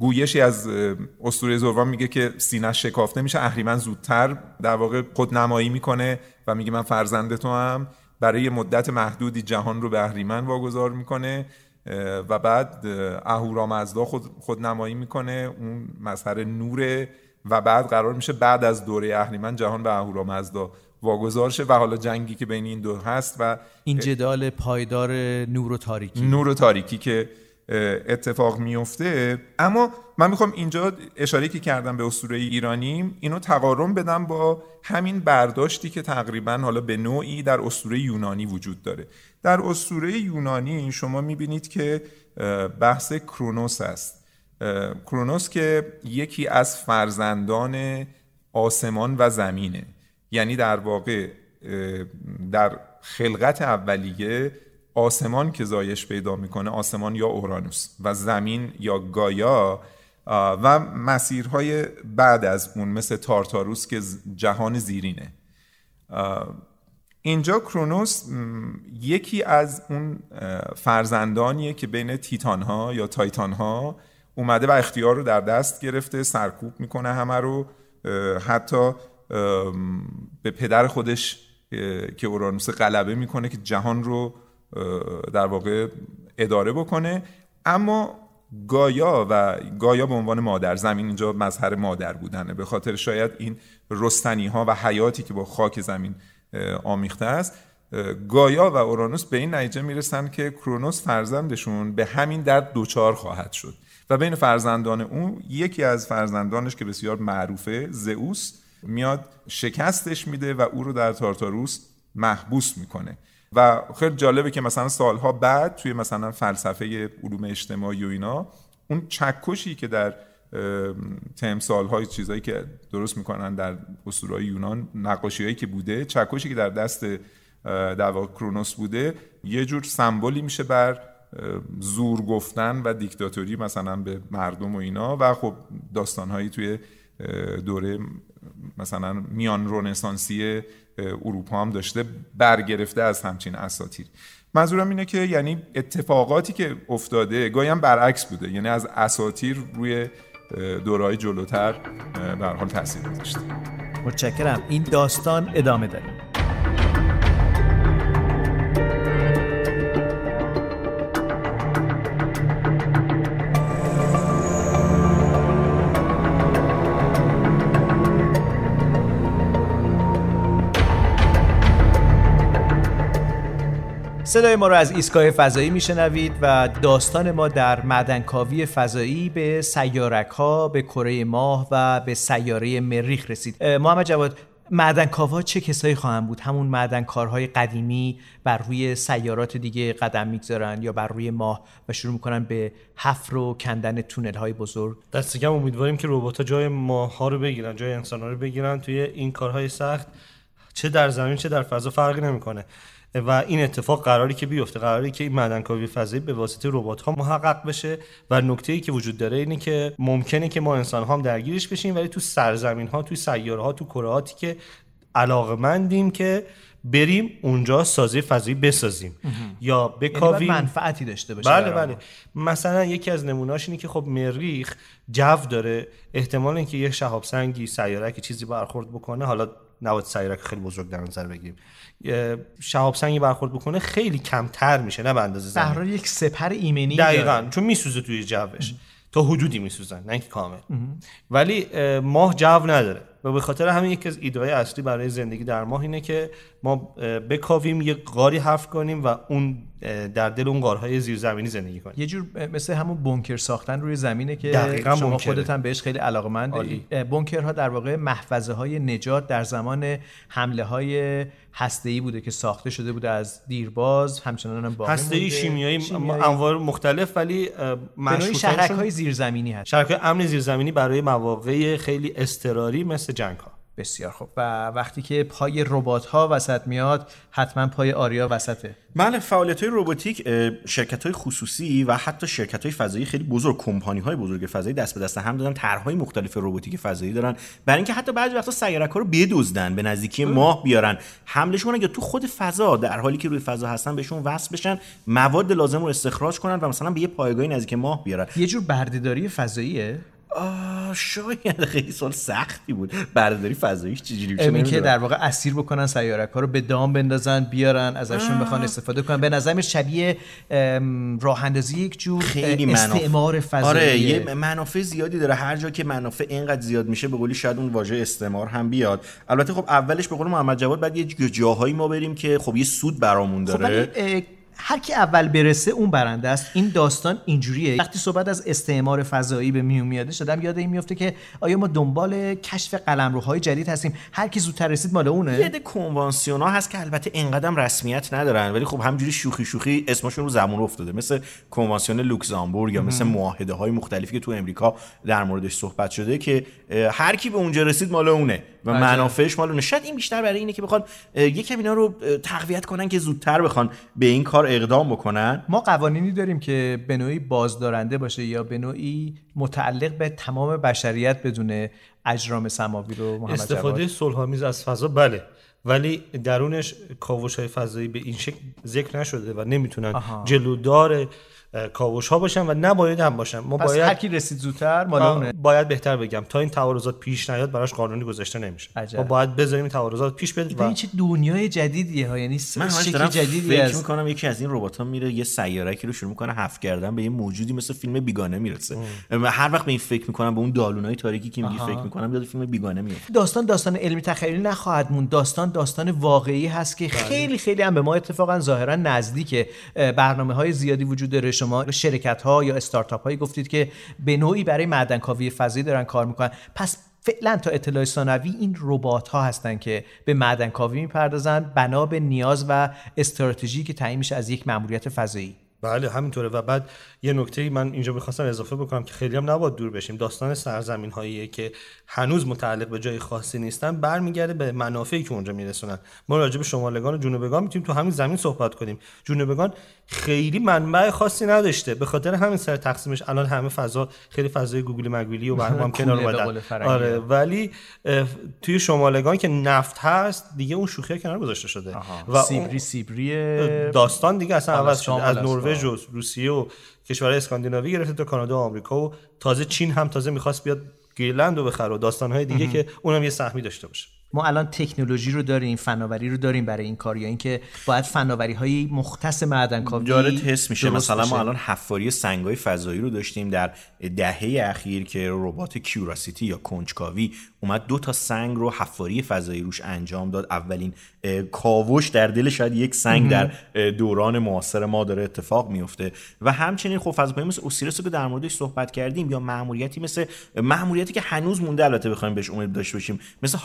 گویشی از اسطوره زروان میگه که سینه شکافته میشه. اهریمن زودتر در واقع خودنمایی می‌کنه و میگه من فرزند تو هم برای مدت محدودی جهان رو به اهریمن واگذار می‌کنه و بعد اه، اهورامزدا خود خودنمایی می‌کنه. اون مظهر نوره و بعد قرار میشه بعد از دوره اهریمن جهان به اهورامزدا واگذار شه و حالا جنگی که بین این دو هست و این جدال پایدار نور و تاریکی. نور و تاریکی که اتفاق میفته اما من می‌خوام اینجا اشاره که کردم به اسطوره ایرانی اینو تقارن بدم با همین برداشتی که تقریبا حالا به نوعی در اسطوره یونانی وجود داره. در اسطوره یونانی شما می‌بینید که بحث کرونوس است کرونوس که یکی از فرزندان آسمان و زمینه. یعنی در واقع در خلقت اولیه آسمان که زایش پیدا می‌کنه آسمان یا اورانوس و زمین یا گایا و مسیرهای بعد از اون مثل تارتاروس که جهان زیرینه. اینجا کرونوس یکی از اون فرزندانیه که بین تیتان ها یا تایتان ها اومده و اختیار رو در دست گرفته سرکوب می‌کنه همه رو حتی به پدر خودش که اورانوس غلبه می‌کنه که جهان رو در واقع اداره بکنه. اما گایا و گایا به عنوان مادر زمین اینجا مظهر مادر بودنه. به خاطر شاید این رستنی ها و حیاتی که با خاک زمین آمیخته است گایا و اورانوس به این نتیجه می‌رسن که کرونوس فرزندشون به همین درد دوچار خواهد شد. و بین فرزندان اون یکی از فرزندانش که بسیار معروفه زئوس میاد شکستش میده و او رو در تارتاروس محبوس می‌کنه. و خیلی جالبه که مثلا سالها بعد توی مثلا فلسفه علوم اجتماعی و اینا اون چکشی که در تمثال های چیزایی که درست می‌کنن در اسطورهای یونان نقاشی هایی که بوده چکشی که در دست در واقع کرونوس بوده یه جور سمبولی میشه بر زور گفتن و دیکتاتوری مثلا به مردم و اینا. و خب داستانهایی توی دوره مثلا میان رنسانسی اه، اروپا هم داشته برگرفته از همچین اساطیر منظورم اینه که یعنی اتفاقاتی که افتاده گاهی هم برعکس بوده. یعنی از اساطیر روی دورهای جلوتر به حال تاثیر گذاشته. متشکرم. این داستان ادامه داریم صدای ما رو از ایستگاه فضایی میشنوید و داستان ما در معدنکاوی فضایی به سیارک ها به کره ماه و به سیاره مریخ رسید. محمد جواد معدنکاوها چه کسایی خواهند بود؟ همون معدنکارهای قدیمی بر روی سیارات دیگه قدم می‌گذارن یا بر روی ماه و شروع می‌کنن به حفر و کندن تونل های بزرگ؟ دست کم امیدواریم که ربات جای ماه ها رو بگیرن جای انسان ها رو بگیرن. توی این کارهای سخت چه در زمین چه در فضا فرقی نمی‌کنه. و این اتفاق قراری که بیفته قراری که این معدنکاوی فضایی به واسطه ربات ها محقق بشه و نکته ای که وجود داره اینه که ممکنه که ما انسان ها هم درگیرش بشیم ولی تو سرزمین ها تو سیاره ها تو کرهاتی که علاقمندیم که بریم اونجا سازی فضایی بسازیم. یا بکاویم. یعنی منفعتی داشته باشه بله بله. مثلا یکی از نمونهاش اینه که خب مریخ جو داره احتمال اینکه یه شهاب سنگی سیاره که چیزی برخورد بکنه حالا نباید سیاره خیلی بزرگ در نظر بگیریم. شهاب سنگی برخورد بکنه خیلی کمتر میشه نه به اندازه زمین. صحرا یک سپر ایمنی دقیقا داره. چون میسوزه توی جوش. تا حدودی میسوزن نه اینکه کامل. ولی اه، ماه جو نداره. و به خاطر همین یکی از ایده اصلی برای زندگی در ماه اینه که ما بکاویم یه غاری حفر کنیم و اون در دل اون غارهای زیرزمینی زندگی کنیم یه جور مثل همون بنکر ساختن روی زمینه که دقیقاً شما بنکره. خودت هم بهش خیلی علاقمند. بنکرها در واقع محفظه های نجات در زمان حمله های هسته بوده که ساخته شده بوده از دیرباز همچنان هم باقی هسته مونده. شیمیایی شیمیایی. انواع مختلف ولی مشهورترینشون- شهرک های زیرزمینی هست شرکای امن زیرزمینی برای مواقع خیلی اضطراری مثل جنگ ها بسیار خوب. و وقتی که پای ربات ها وسط میاد حتما پای آریا وسطه. بله فعالیت های روباتیک شرکت های خصوصی و حتی شرکت های فضایی خیلی بزرگ کمپانی های بزرگ فضایی دست به دست هم دادن طرحهای مختلف روباتیک فضایی دارن. برای اینکه حتی بعضی وقتا سیارک ها رو بدزدن به نزدیکی ماه بیارن. حملش کنن یا تو خود فضا در حالی که روی فضا هستن بهشون وصل بشن مواد لازم رو استخراج کنن و مثلا به یه پایگاهی نزدیک ماه بیارن. یه جور بردهداری فضاییه؟ شاید خیلی سال سختی بود. برداری فضاییش چجوری میشه که. در واقع اسیر بکنن سیارک ها رو به دام بندازن بیارن ازشون بخوان استفاده کنن. به نظر شبیه راه اندازی یک جور خیلی استعمار فضایی. آره یه منافع زیادی داره. هر جا که منافع اینقدر زیاد میشه به قولی شاید اون واژه استعمار هم بیاد. البته خب اولش به قول محمد جواد بعد یه جاهایی ما بریم که خب یه سود برامون خب داره اه، هر کی اول برسه اون برنده است. این داستان اینجوریه. وقتی صحبت از استعمار فضایی به میون میاده شدم یاد این میفته که آیا ما دنبال کشف قلمروهای جدید هستیم؟ هر کی زودتر رسید مال یه اونه عده کنوانسیون ها هست که البته انقدرم رسمیت ندارن ولی خب همجوری شوخی شوخی اسمشون رو زبون افتاده. مثل کنوانسیون لوکزامبورگ یا مثل معاهده های مختلفی که تو امریکا در موردش صحبت شده که هر کی به اونجا رسید مال اونه و منافعش مال اونه. شاید این بیشتر برای اینه که بخوان یکم اینا رو تقویت کنن که زودتر بخوان به این کار اقدام بکنن ما قوانینی داریم که به نوعی بازدارنده باشه یا به نوعی متعلق به تمام بشریت بدون اجرام سماوی رو محمد استفاده. صلحآمیز از فضا بله ولی درونش کاوش های فضایی به این شکل ذکر نشده و نمی‌تونن آها. جلودار کاوش ها باشن و نباید هم باشن. ما پس هر باید کی رسید زودتر مال باید بهتر بگم. تا این تعارضات پیش نیاد براش قانونی گذاشته نمیشه. عجب. ما باید بذاریم این تعارضات پیش این و چه دنیای جدیدیه ها. یعنی من شکل جدیدی فکر از می‌کنم یکی از این ربات ها میره یه سیارکی رو شروع می‌کنه حف کردن به یه موجودی مثل فیلم بیگانه می‌رسه. و هر وقت به این فکر می‌کنم به اون دالونای تاریکی که میگی فکر می‌کنم یاد فیلم بیگانه میفته داستان داستان علمی تخیلی نخواهد موند. داستان داستان واقعی هست که خیلی خیلی هم به ما اتفاقا ظاهرا نزدیکه. برنامه های زیادی وجود داره. شما شرکت ها یا استارتاپ هایی گفتید که به نوعی برای معدنکاوی فضایی دارن کار می‌کنن. پس فعلا تا اطلاع ثانوی این ربات ها هستن که به معدنکاوی می‌پردازن بنا به نیاز و استراتژی که تعیین میشه از یک ماموریت فضایی. بله همینطوره. و بعد یه نکته من اینجا می‌خواستم اضافه بکنم که خیلی هم نباید دور بشیم. داستان سرزمین هاییه که هنوز متعلق به جای خاصی نیستن برمیگرده به منافعی که اونجا میرسونن. ما راجع به شمالگان و جنوبگان می‌تونیم تو همین زمین صحبت کنیم. جنوبگان خیلی منبع خاصی نداشته. به خاطر همین سر تقسیمش الان همه فضا خیلی فضای گوگولی مگولی و برهم [LAUGHS] هم کنار اومدن. آره ولی توی شمالگان که نفت هست دیگه اون شوخی کنار گذاشته شده. و اون- سیبری سیبری داستان دیگه اصلا عوض شده. از آلاسکا. نروژ و روسیه و کشورهای اسکاندیناوی گرفته تا کانادا و آمریکا و تازه چین هم تازه می‌خواست بیاد گرینلند رو بخره و داستانهای دیگه که اونم یه سهمی داشته باشه. ما الان تکنولوژی رو داریم فناوری رو داریم برای این کار یا اینکه باید فناوری های مختص معدنکاوی داره تست میشه. مثلا؟ ما الان حفاری سنگای فضایی رو داشتیم در دهه اخیر که ربات کیوراسیتی یا کنجکاوی اومد دو تا سنگ رو حفاری فضایی روش انجام داد. اولین کاوش در دل شاید یک سنگ در دوران معاصر ما داره اتفاق میفته. و همچنین خب فضاپیما مثل اوسیریس رو که در موردش صحبت کردیم یا مأموریتی مثل مأموریتی که هنوز مونده البته بخوایم بهش امید داشته باشیم مثل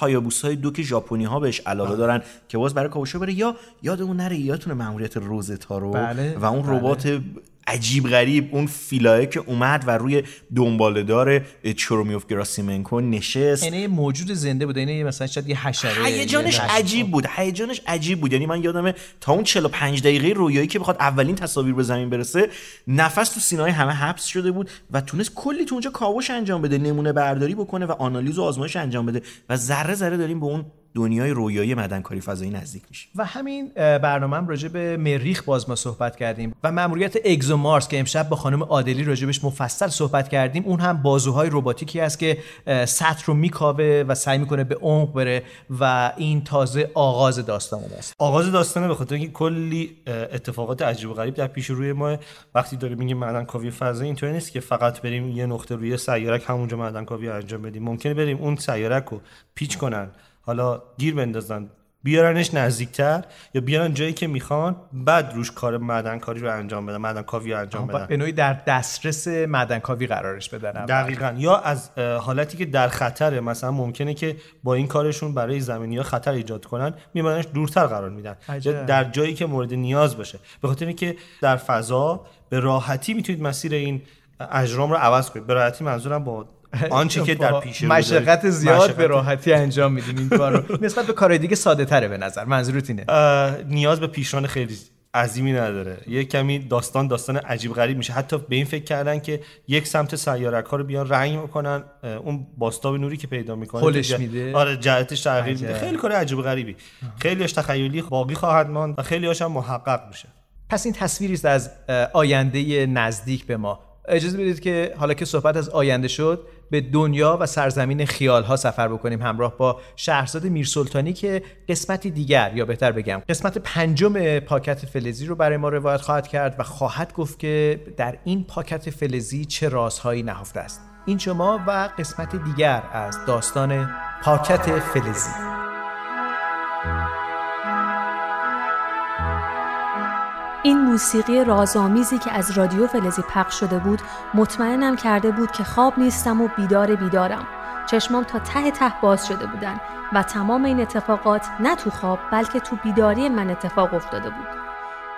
هایابوسای دو که ژاپنی ها بهش علاقه دارن که باز برای کاوشا بره یا یادمون نره یادتونه مأموریت روزتا رو بله، و اون بله. عجیب غریب اون فیلایه که اومد و روی دنبالدار چرومیوف گراسیمنکو نشست. یعنی موجود زنده بود یعنی مثلا شاید یه حشره هیجانش عجیب بود هیجانش عجیب بود. یعنی من یادمه تا اون 45 دقیقه رویایی که بخواد اولین تصاویر به زمین برسه نفس تو سینه‌های همه حبس شده بود و تونست کلی تو اونجا کاوش انجام بده نمونه برداری بکنه و آنالیز و آزمایش انجام بده و ذره ذره داریم به اون دنیای رویایی معدنکاری فضایی نزدیک میشیم و همین برنامه هم راجع به مریخ باز ما صحبت کردیم و مأموریت اگزومارس که امشب با خانم عادلی راجبش مفصل صحبت کردیم اون هم بازوهای رباتیکی است که سطح رو میکاوه و سعی می‌کنه به عمق بره و این تازه آغاز داستان است. آغاز داستانه به خاطر اینکه کلی اتفاقات عجیب و غریب در پیش روی ما. وقتی داره میگه معدن کاوی فضایی اینطوری نیست که فقط بریم یه نقطه روی سیارک همونجا معدن کاوی رو انجام بدیم. ممکنه بریم اون سیارک رو پیچ کنن. حالا گیر بندازن. بیارنش نزدیکتر یا بیارن جایی که می‌خوان بعد روش کار معدن کاری رو انجام بدن معدن کاوی رو انجام بدن. به نوعی در دسترس معدنکاوی قرارش بدن. دقیقا. یا از حالتی که در خطره مثلا ممکنه که با این کارشون برای زمینی ها خطر ایجاد کنن میبرنش دورتر قرار میدن. عجب. یا در جایی که مورد نیاز باشه. به خاطر اینکه در فضا به راحتی می‌تونید مسیر این اجرام رو عوض کنید. به راحتی منظورم با آنچه که در پیش. مشقت زیاد. به راحتی انجام میدیم این کار رو. نسبت به کارهای دیگه ساده تره به نظر. منظورت اینه؟ نیاز به پیشران خیلی عظیمی نداره. یه کمی داستان داستان عجیب غریب میشه. حتی به این فکر کردن که یک سمت سیارک ها رو بیان رنگ می‌کنن اون باستاب نوری که پیدا می‌کنه هلش تو ج- میده؟ آره جهتش تغییر میده. خیلی کار عجیب غریبی. خیلیش تخیلی باقی خواهد ماند و خیلی هم محقق میشه. پس این تصویری است از آینده نزدیک به ما. اجازه بدید که حالا که صحبت از آینده شد به دنیا و سرزمین خیال ها سفر بکنیم. همراه با شهرزاد میرسلطانی که قسمتی دیگر یا بهتر بگم قسمت پنجم پاکت فلزی رو برای ما روایت خواهد کرد و خواهد گفت که در این پاکت فلزی چه رازهایی نهفته است. این شما و قسمت دیگر از داستان پاکت فلزی. این موسیقی رازآمیزی که از رادیو فلزی پخش شده بود مطمئنم کرده بود که خواب نیستم و بیدار بیدارم. چشمام تا ته ته باز شده بودن و تمام این اتفاقات نه تو خواب بلکه تو بیداری من اتفاق افتاده بود.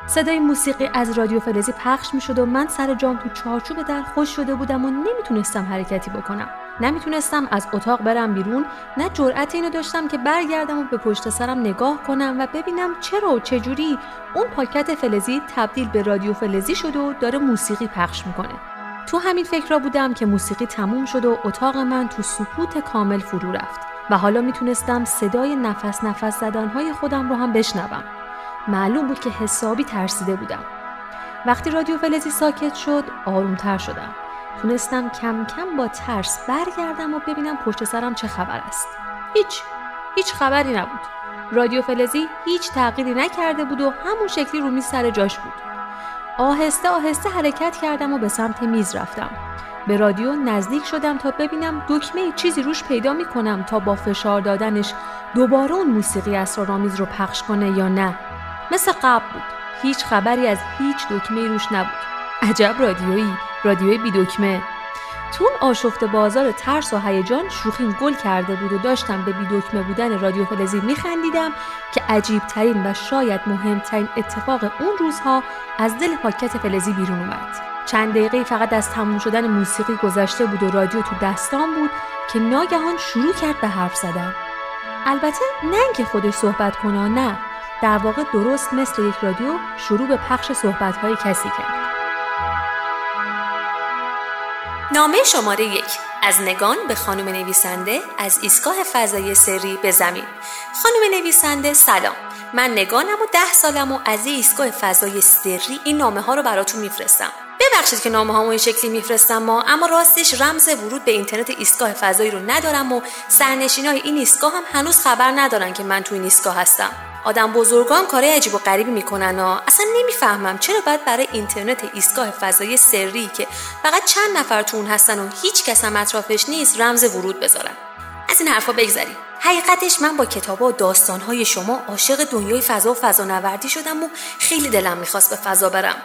صدای موسیقی از رادیو فلزی پخش می شد و من سر جام تو چارچوب در خوش شده بودم و نمی‌تونستم حرکتی بکنم. نمی‌تونستم از اتاق برم بیرون نه جرأت اینو داشتم که برگردم و به پشت سرم نگاه کنم و ببینم چرا و چجوری اون پاکت فلزی تبدیل به رادیو فلزی شده و داره موسیقی پخش می‌کنه. تو همین فکر را بودم که موسیقی تموم شد و اتاق من تو سکوت کامل فرو رفت و حالا می‌تونستم صدای نفس نفس زدنهای خودم رو هم بشنوم. معلوم بود که حسابی ترسیده بودم. وقتی رادیو فلزی ساکت شد آرومتر شدم. تونستم کم کم با ترس برگردم و ببینم پشت سرم چه خبر است. هیچ هیچ خبری نبود. رادیو فلزی هیچ تغییری نکرده بود و همون شکلی رو میز سر جاش بود. آهسته آهسته حرکت کردم و به سمت میز رفتم. به رادیو نزدیک شدم تا ببینم دکمه چیزی روش پیدا می کنم تا با فشار دادنش دوباره اون موسیقی اسرارآمیز رو پخش کنه یا نه. مثل قبل بود. هیچ خبری از هیچ دکمه روش نبود. عجب رادیویی. رادیوی بی دکمه. تو اون آشفت بازار ترس و هیجان شوخیم گل کرده بود و داشتم به بی دکمه بودن رادیو فلزی میخندیدم که عجیب ترین و شاید مهمترین اتفاق اون روزها از دل پاکت فلزی بیرون اومد. چند دقیقه فقط از تموم شدن موسیقی گذشته بود و رادیو تو دستام بود که ناگهان شروع کرد به حرف زدن. البته نه اینکه خودش صحبت کنه نه. در واقع درست مثل یک رادیو شروع به پخش صحبت‌های کسی کرد. نامه شماره یک. از نگان به خانم نویسنده از ایستگاه فضایی سری به زمین. خانم نویسنده سلام. من نگانم و ده سالم و از ایستگاه فضای سری این نامه ها رو براتون میفرستم. ببخشید که نامه هامو این شکلی میفرستم ما اما راستش رمز ورود به اینترنت ایستگاه فضایی رو ندارم و سرنشینای این ایستگاه هم هنوز خبر ندارن که من تو این ایستگاه هستم. آدم بزرگان کارهای عجیب و غریبی می‌کنن و اصلا نمی‌فهمم چرا باید برای اینترنت ایستگاه فضایی سری که فقط چند نفر تو اون هستن و هیچ کس هم اطرافش نیست رمز ورود بذارن. از این حرفا بگذریم حقیقتش من با کتاب و داستانهای شما عاشق دنیای فضا و فضانوردی شدم و خیلی دلم می‌خواست به فضا برم.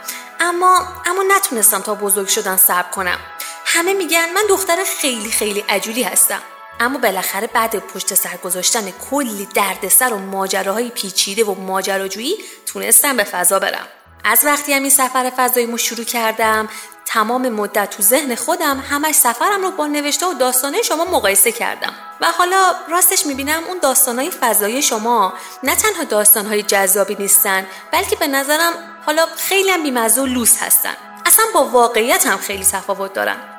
اما اما نتونستم تا بزرگ شدن صبر کنم. همه میگن من دختر خیلی خیلی عجولی هستم. اما بالاخره بعد پشت سر گذاشتن کلی دردسر و ماجراهای پیچیده و ماجراجویی تونستم به فضا برم. از وقتی هم این سفر فضاییمو شروع کردم تمام مدت تو ذهن خودم همش سفرم رو با نوشته و داستانه شما مقایسه کردم. و حالا راستش می‌بینم اون داستانهای فضایی شما نه تنها داستانهای جذابی نیستن بلکه به نظرم حالا خیلی هم بیمزه و لوس هستن. اصلا با واقعیت هم خیلی تفاوت دارن.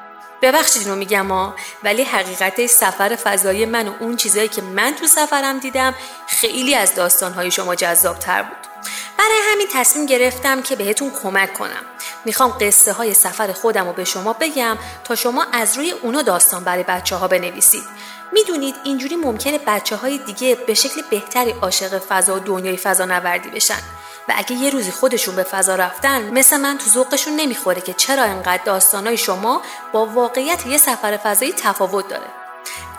ببخشید اینو میگم ها ولی حقیقت سفر فضایی من و اون چیزایی که من تو سفرم دیدم خیلی از داستانهای شما جذاب تر بود. برای همین تصمیم گرفتم که بهتون کمک کنم. می‌خوام قصه های سفر خودم رو به شما بگم تا شما از روی اونا داستان برای بچه ها بنویسید. می‌دونید اینجوری ممکنه بچه های دیگه به شکل بهتری عاشق فضا و دنیای فضا نوردی بشن. و اگه یه روزی خودشون به فضا رفتن مثل من تو ذوقشون نمی‌خوره که چرا انقدر داستانای شما با واقعیت یه سفر فضایی تفاوت داره.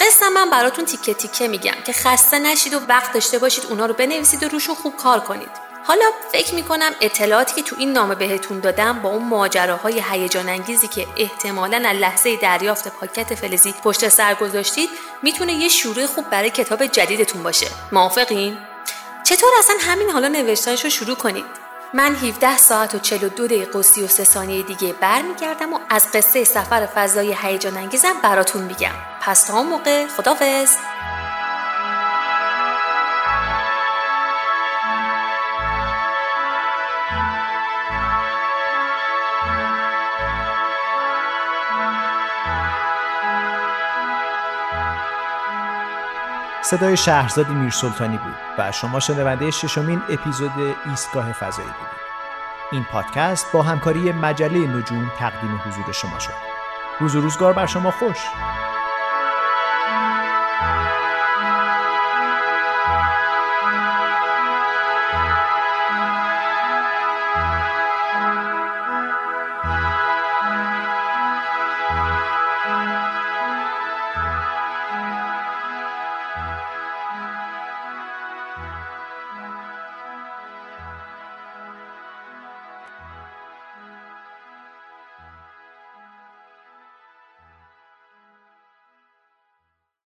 قصه من براتون تیکه تیکه میگم که خسته نشید و وقت داشته باشید اونا رو بنویسید و روشون خوب کار کنید. حالا فکر می‌کنم اطلاعاتی که تو این نامه بهتون دادم با اون ماجراهای هیجان انگیزی که احتمالا از لحظه دریافت پاکت فلزی پشت سر گذاشتید می‌تونه یه شروع خوب برای کتاب جدیدتون باشه. موافقین؟ چطور اصلا همین حالا نوشتنش رو شروع کنید من 17 ساعت و 42 دقیقه و 33 ثانیه دیگه برمیگردم و از قصه سفر فضای هیجان انگیزم براتون میگم. پس تا اون موقع خدافظ صدای شهرزاد میرسلطانی بود و شما شنونده ششمین اپیزود ایستگاه فضایی بودید. این پادکست با همکاری مجله نجوم تقدیم حضور شما شد. روز و روزگار بر شما خوش.